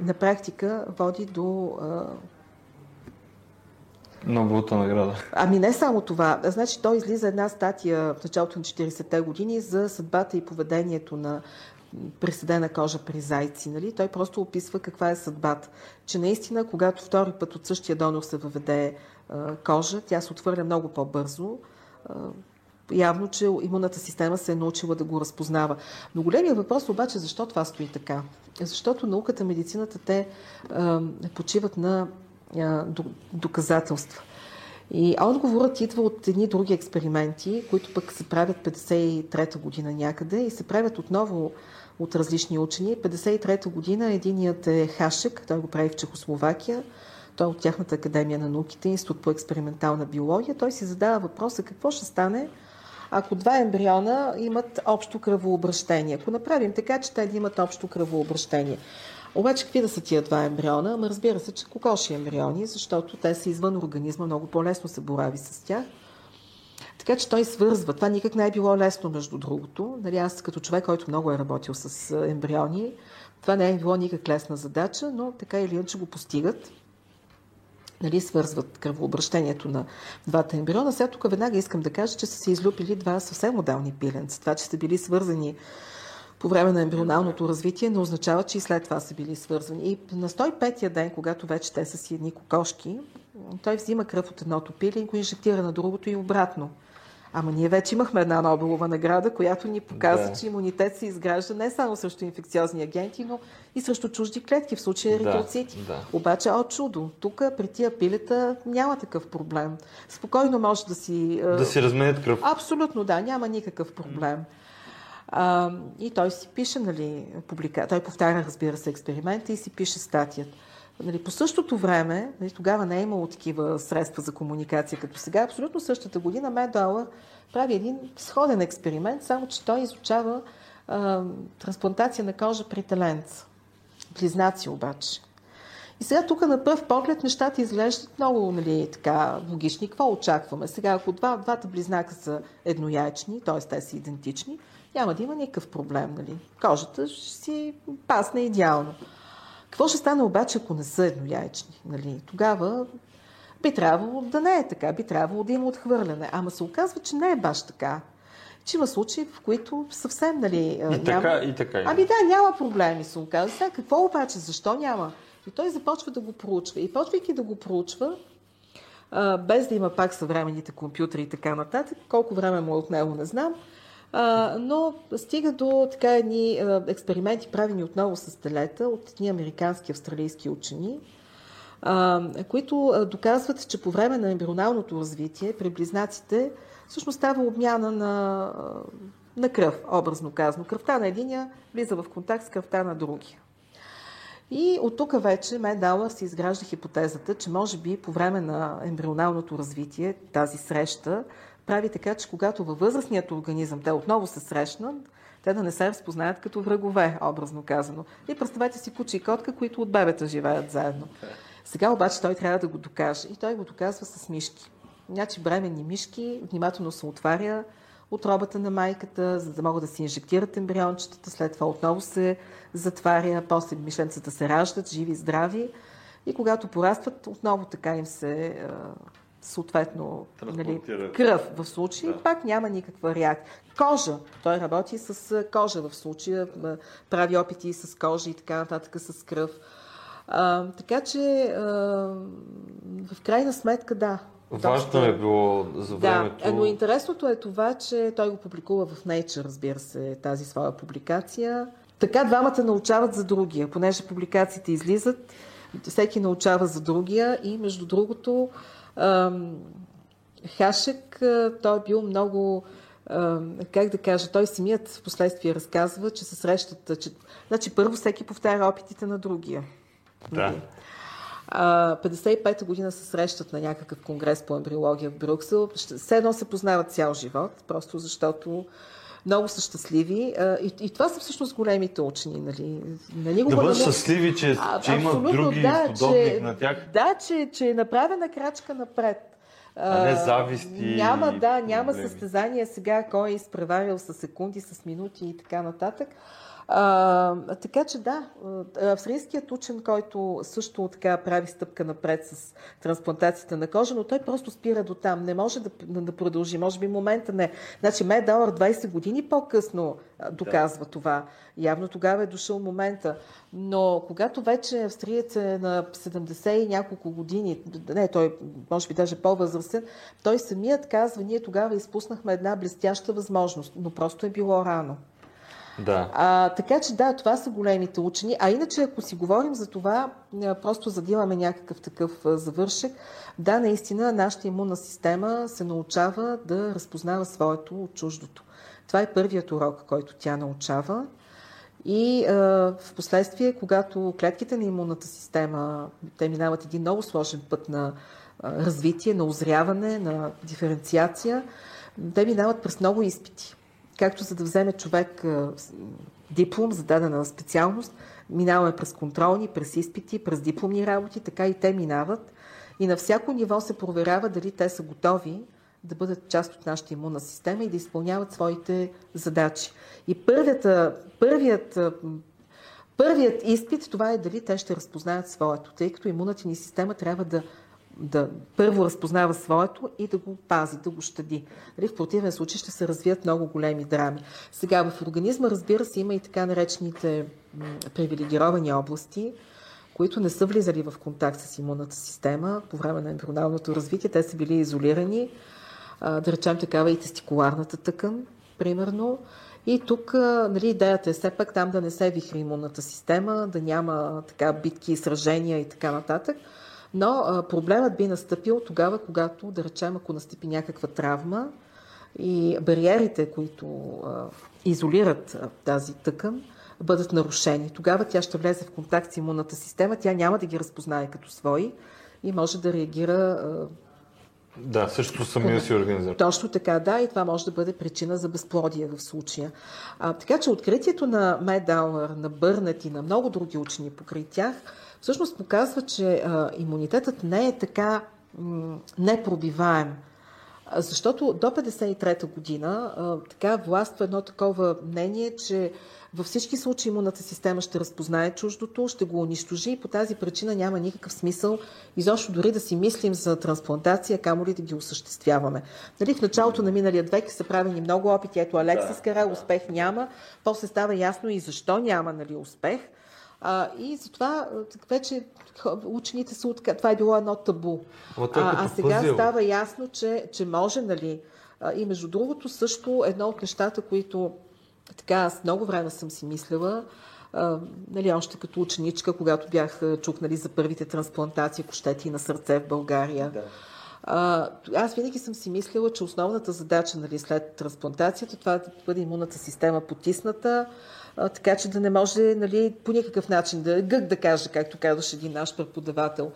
на практика води до а, Нобеловата награда. Ами не само това. Значи той излиза една статия в началото на 40-те години за съдбата и поведението на преседена кожа при зайци. Нали? Той просто описва каква е съдбата. Че наистина, когато втори път от същия донор се въведе кожа, тя се отвърля много по-бързо. Явно, че имунната система се е научила да го разпознава. Но големия въпрос обаче, защо това стои така? Защото науката, медицината, те почиват на доказателства. И отговорът идва от едни други експерименти, които пък се правят 53-та година някъде и се правят отново от различни учени. 53-та година единият е Хашек, той го прави в Чехословакия, той е от тяхната академия на науките, Институт по експериментална биология. Той си задава въпроса какво ще стане, ако два ембриона имат общо кръвообращение. Ако направим така, че те да имат общо кръвообращение. Обаче какви да са тия два ембриона? Ама разбира се, че кокоши ембриони, защото те са извън организма, много по-лесно се борави с тях. Така че той свързва. Това никак не е било лесно, между другото. Нали, аз като човек, който много е работил с ембриони, това не е било никак лесна задача, но така или иначе го постигат. Нали, свързват кръвообращението на двата ембриона. Сега тук веднага искам да кажа, че са се излюпили два съвсем отделни пиленца. Това, че са били свързани по време на ембрионалното развитие, не означава, че и след това са били свързани. И на 105-я ден, когато вече те са си едни кокошки, той взима кръв от едното пиле и го инжектира на другото и обратно. Ама ние вече имахме една Нобелова награда, която ни показва, да. че имунитет се изгражда не само срещу инфекциозни агенти, но и срещу чужди клетки, в случая. Да, да. Обаче, от чудо, тук при тия пилета няма такъв проблем. Спокойно може да си... Да си разменят кръв. Абсолютно, да, няма никакъв проблем. А, и той си пише, нали, публика... той повтаря, разбира се, експеримента и си пише статията. Нали, по същото време, нали, тогава не е имало такива средства за комуникация като сега, абсолютно същата година Медауър прави един сходен експеримент, само че той изучава а, трансплантация на кожа при таленца. Близнаци обаче. И сега тук на пръв поглед нещата изглеждат много нали, така, логични. Какво очакваме? Сега, ако два, двата близнака са еднояйчни, т.е. те са идентични, няма да има никакъв проблем. Нали? Кожата ще си пасне идеално. Какво ще стане обаче, ако не са еднояйчни? Нали? Тогава би трябвало да не е така, би трябвало да има отхвърляне. Ама се оказва, че не е баш така. Че има случаи, в които съвсем, нали... И няма... така, и така. Ами да, няма проблеми, се оказва. Сега, какво обаче, защо няма? И той започва да го проучва. И почвайки да го проучва, без да има пак съвременните компютри и така нататък, колко време му е отнело, не знам, а, но стига до така едни експерименти, правени отново с телета от едни американски австралийски учени, а, които доказват, че по време на ембрионалното развитие при близнаците всъщност става обмяна на, на кръв, образно казано. Кръвта на единия влиза в контакт с кръвта на другия. И от тук вече Медауър се изгражда хипотезата, че може би по време на ембрионалното развитие тази среща прави така, че когато във възрастният организъм те отново се срещнат, те да не се разпознаят като врагове, образно казано. И представете си куче и котка, които от бебета живеят заедно. Сега обаче той трябва да го докаже. И той го доказва с мишки. Значи бременни мишки, внимателно се отваря отробата на майката, за да могат да се инжектират ембриончетата, след това отново се затваря, после мишленцата се раждат, живи, здрави. И когато порастват, отново така им се съответно нали, кръв в случая, да. пак няма никаква реакция. Кожа. Той работи с кожа в случая, прави опити с кожа и така нататък с кръв. А, така че а, в крайна сметка да. Важно е било за времето. Да, но интересното е това, че той го публикува в Nature, разбира се, тази своя публикация. Така двамата научават за другия, понеже публикациите излизат, всеки научава за другия и между другото Хашек, той е бил много, как да кажа, той самият в последствие разказва, че се срещат, че, значи първо всеки повтаря опитите на другия. Да. 55-та година се срещат на някакъв конгрес по ембриология в Брюксел. Все едно се познават цял живот, просто защото много са щастливи. И, и това са всъщност големите учени. Нали? Нали да бъдат щастливи, че, а, че има други да, подобни че, на тях. Да, че, че е направена крачка напред. А не зависти. Няма, да, няма състезание сега кой е изпреварил с секунди, с минути и така нататък. А, така че да, австрийският учен, който също така прави стъпка напред с трансплантацията на кожа, но той просто спира до там. Не може да, да продължи. Може би момента не. Значи Медауър 20 години по-късно доказва да. това. Явно тогава е дошъл момента. Но когато вече австриец е на 70 и няколко години, не, той може би даже по-възрастен, той самият казва, ние тогава изпуснахме една блестяща възможност, но просто е било рано. Да. А, така че да, това са големите учени. А иначе, ако си говорим за това, просто за да имаме някакъв такъв завършек, да, наистина нашата имунна система се научава да разпознава своето от чуждото. Това е първият урок, който тя научава. И а, в последствие, когато клетките на имунната система, те минават един много сложен път на а, развитие, на озряване, на диференциация, те минават през много изпити както за да вземе човек диплом за дадена специалност, минаваме през контролни, през изпити, през дипломни работи, така и те минават. И на всяко ниво се проверява дали те са готови да бъдат част от нашата имунна система и да изпълняват своите задачи. И първият, първият, първият изпит това е дали те ще разпознаят своето, тъй като имунната ни система трябва да да първо разпознава своето и да го пази, да го щади. Нали, в противен случай ще се развият много големи драми. Сега в организма, разбира се, има и така наречените привилегировани области, които не са влизали в контакт с имунната система по време на ембрионалното развитие. Те са били изолирани, да речем такава и тестикуларната тъкан, примерно. И тук нали, идеята е все пак там да не се вихри имунната система, да няма така битки, сражения и така нататък. Но а, проблемът би настъпил тогава, когато, да речем, ако настъпи някаква травма и бариерите, които а, изолират а, тази тъкан, бъдат нарушени. Тогава тя ще влезе в контакт с имунната система, тя няма да ги разпознае като свои и може да реагира. Да, също самия си организъм. Точно така, да, и това може да бъде причина за безплодие в случая. А, така че откритието на Медауър, на Бърнет и на много други учени покрай тях всъщност показва, че а, имунитетът не е така м- непробиваем. Защото до 53-та година а, така властва едно такова мнение, че във всички случаи имунната система ще разпознае чуждото, ще го унищожи и по тази причина няма никакъв смисъл изобщо дори да си мислим за трансплантация, камо ли да ги осъществяваме. Нали, в началото на миналия век са правени много опити. Ето Алексис да, Кара, успех няма. После става ясно и защо няма нали, успех. А, и затова вече учените са от... Това е било едно табу. А, а сега пъзил. става ясно, че, че може, нали... И между другото също едно от нещата, които така аз много време съм си мислила, а, нали, още като ученичка, когато бях чух нали, за първите трансплантации, кощети на сърце в България. Да. А, аз винаги съм си мислила, че основната задача нали, след трансплантацията това е да бъде имунната система потисната, така че да не може нали, по никакъв начин да гък да каже, както казваше един наш преподавател.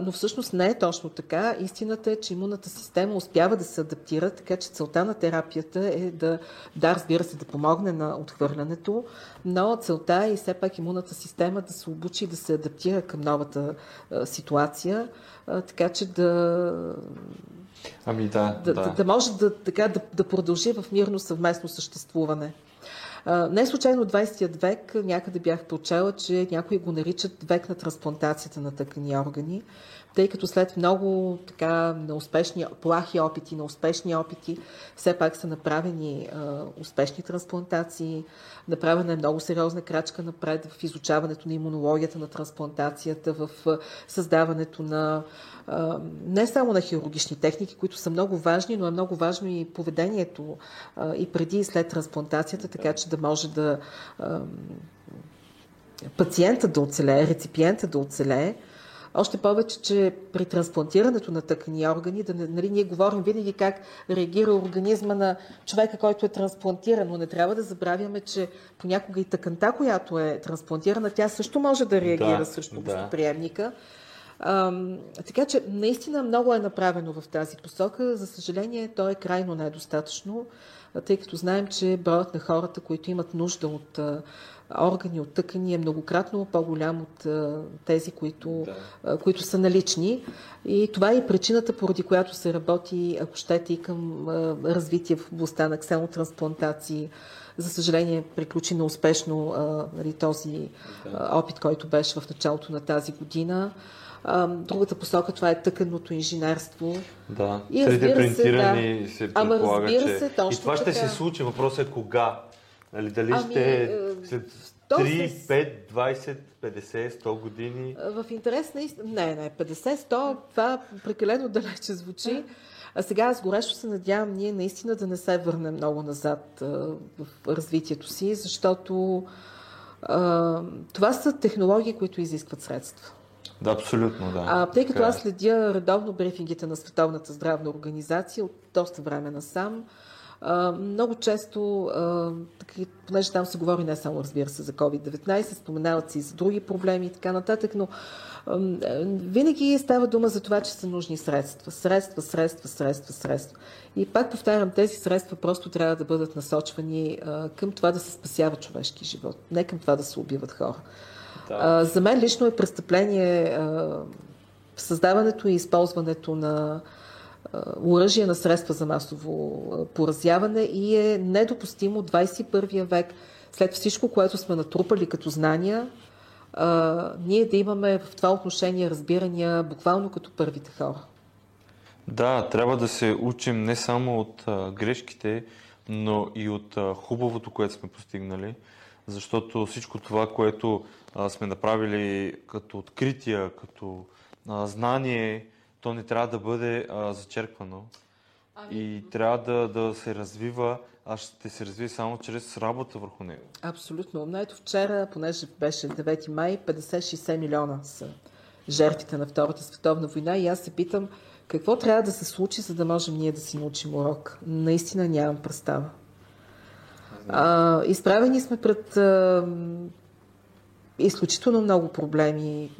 Но всъщност не е точно така. Истината е, че имунната система успява да се адаптира, така че целта на терапията е да, да, разбира се, да помогне на отхвърлянето, но целта е и все пак имунната система да се обучи и да се адаптира към новата ситуация, така че да Ами да, да. да, да може да, така, да, да продължи в мирно съвместно съществуване. Не случайно 20 век някъде бях прочела, че някои го наричат век на трансплантацията на тъкани органи, тъй като след много така неуспешни, плахи опити, на успешни опити, все пак са направени а, успешни трансплантации, направена е много сериозна крачка напред в изучаването на имунологията на трансплантацията, в създаването на а, не само на хирургични техники, които са много важни, но е много важно и поведението а, и преди и след трансплантацията, така че да може да а, пациента да оцелее, реципиента да оцелее. Още повече, че при трансплантирането на тъкани и органи, да, нали, ние говорим винаги как реагира организма на човека, който е трансплантиран, но не трябва да забравяме, че понякога и тъканта, която е трансплантирана, тя също може да реагира да, срещу да. така че наистина много е направено в тази посока. За съжаление, то е крайно недостатъчно, тъй като знаем, че броят на хората, които имат нужда от органи, от тъкани е многократно по-голям от тези, които, Да. които са налични. И това е причината, поради която се работи, ако щете, и към развитие в областта на ксенотрансплантации. За съжаление, приключи неуспешно а, нали, този опит, който беше в началото на тази година. Другата посока, това е тъканното инженерство. Да, И 3D разбира се, принтирани да. се Ама предполага, разбира че... се, точно И това ще така. се случи. Въпросът е кога. Нали, дали Ами, ще е, след то 3, с- 5, 20, 50, 100 години. В интерес на истина... Не, не, 50-100, това прекалено далече звучи. А сега аз горещо се надявам ние наистина да не се върнем много назад а, в развитието си, защото а, това са технологии, които изискват средства. Да, абсолютно, да. А, тъй като е. аз следя редовно брифингите на Световната здравна организация от доста време насам, а, много често, а, понеже там се говори не само, разбира се, за COVID-19, споменават се и за други проблеми и така нататък, но а, винаги става дума за това, че са нужни средства. Средства, средства, средства, средства. И пак повтарям, тези средства просто трябва да бъдат насочвани а, към това да се спасява човешки живот, не към това да се убиват хора. Да. А, за мен лично е престъпление а, създаването и използването на оръжие на средства за масово а, поразяване и е недопустимо 21 век, след всичко, което сме натрупали като знания, а, ние да имаме в това отношение разбирания буквално като първите хора. Да, трябва да се учим не само от а, грешките, но и от а, хубавото, което сме постигнали, защото всичко това, което а, сме направили като открития, като а, знание, то не трябва да бъде а, зачерквано и трябва да, да се развива, а ще се развие само чрез работа върху него. Абсолютно. Но ето вчера, понеже беше 9 май, 50-60 милиона са жертвите на Втората световна война и аз се питам какво трябва да се случи, за да можем ние да си научим урок. Наистина нямам представа. А, изправени сме пред а, изключително много проблеми.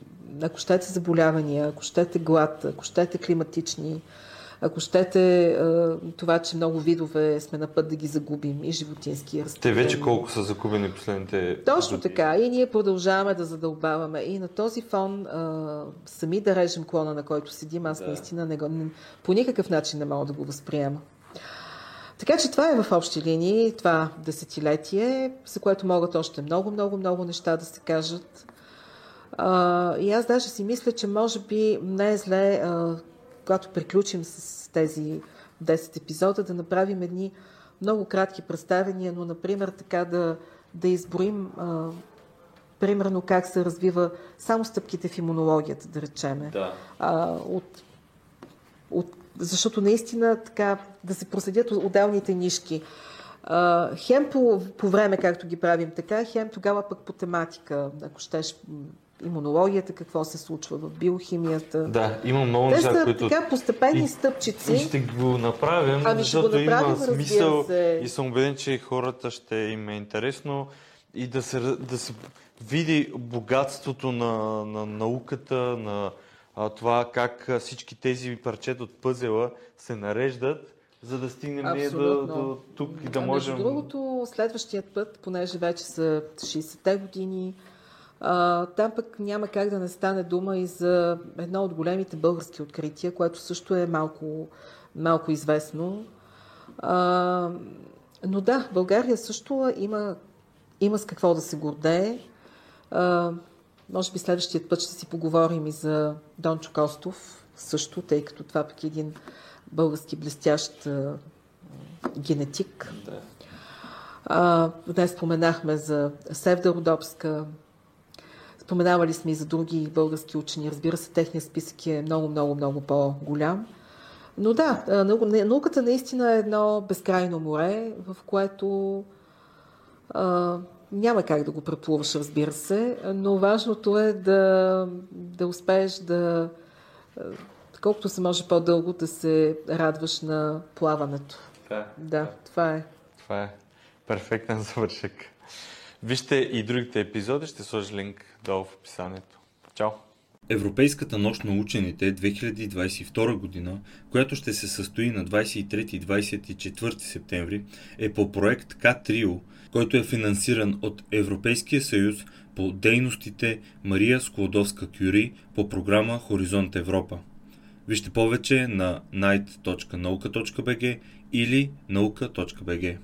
Ако щете заболявания, ако щете глад, ако щете климатични, ако щете това, че много видове сме на път да ги загубим и животински и Те вече колко са закупени последните Точно така. И ние продължаваме да задълбаваме. И на този фон а, сами да режем клона, на който седим, аз Да. наистина не го, по никакъв начин не мога да го възприема. Така че това е в общи линии, това десетилетие, за което могат още много, много, много неща да се кажат. А, и аз даже си мисля, че може би не е зле, а, когато приключим с тези 10 епизода, да направим едни много кратки представения, но, например, така да, да изброим а, примерно как се развива само стъпките в имунологията, да речеме. Да. А, от, от, защото наистина така да се проследят отделните нишки. А, хем по, по време, както ги правим така, хем тогава пък по тематика, ако щеш имунологията, какво се случва в биохимията. Да, има много Те неща, са които... така постепенни И- стъпчици. И ще го направим, Ами ще го защото направим, има смисъл се. и съм убеден, че хората ще им е интересно и да се, да се види богатството на, на науката, на а, това как всички тези парчета от пъзела се нареждат, за да стигнем ние до, до тук и да а можем... Между другото, следващият път, понеже вече са 60-те години, а, там пък няма как да не стане дума и за едно от големите български открития, което също е малко, малко известно. А, но да, България също има, има с какво да се гордее. А, може би следващият път ще си поговорим и за Дончо Костов също, тъй като това пък е един български блестящ а, генетик. Да. А, днес споменахме за Севда Родопска, споменавали сме и за други български учени. Разбира се, техният списък е много, много, много по-голям. Но да, науката наистина е едно безкрайно море, в което а, няма как да го преплуваш, разбира се, но важното е да, да успееш да, колкото се може по-дълго, да се радваш на плаването. Да. Да, това е. Това е перфектен *laughs* завършек. Вижте и другите епизоди, ще сложа линк долу в описанието. Чао! Европейската нощ на учените 2022 година, която ще се състои на 23 и 24 септември, е по проект К-Трио, който е финансиран от Европейския съюз по дейностите Мария Склодовска-Кюри по програма Хоризонт Европа. Вижте повече на night.nauka.bg или nauka.bg.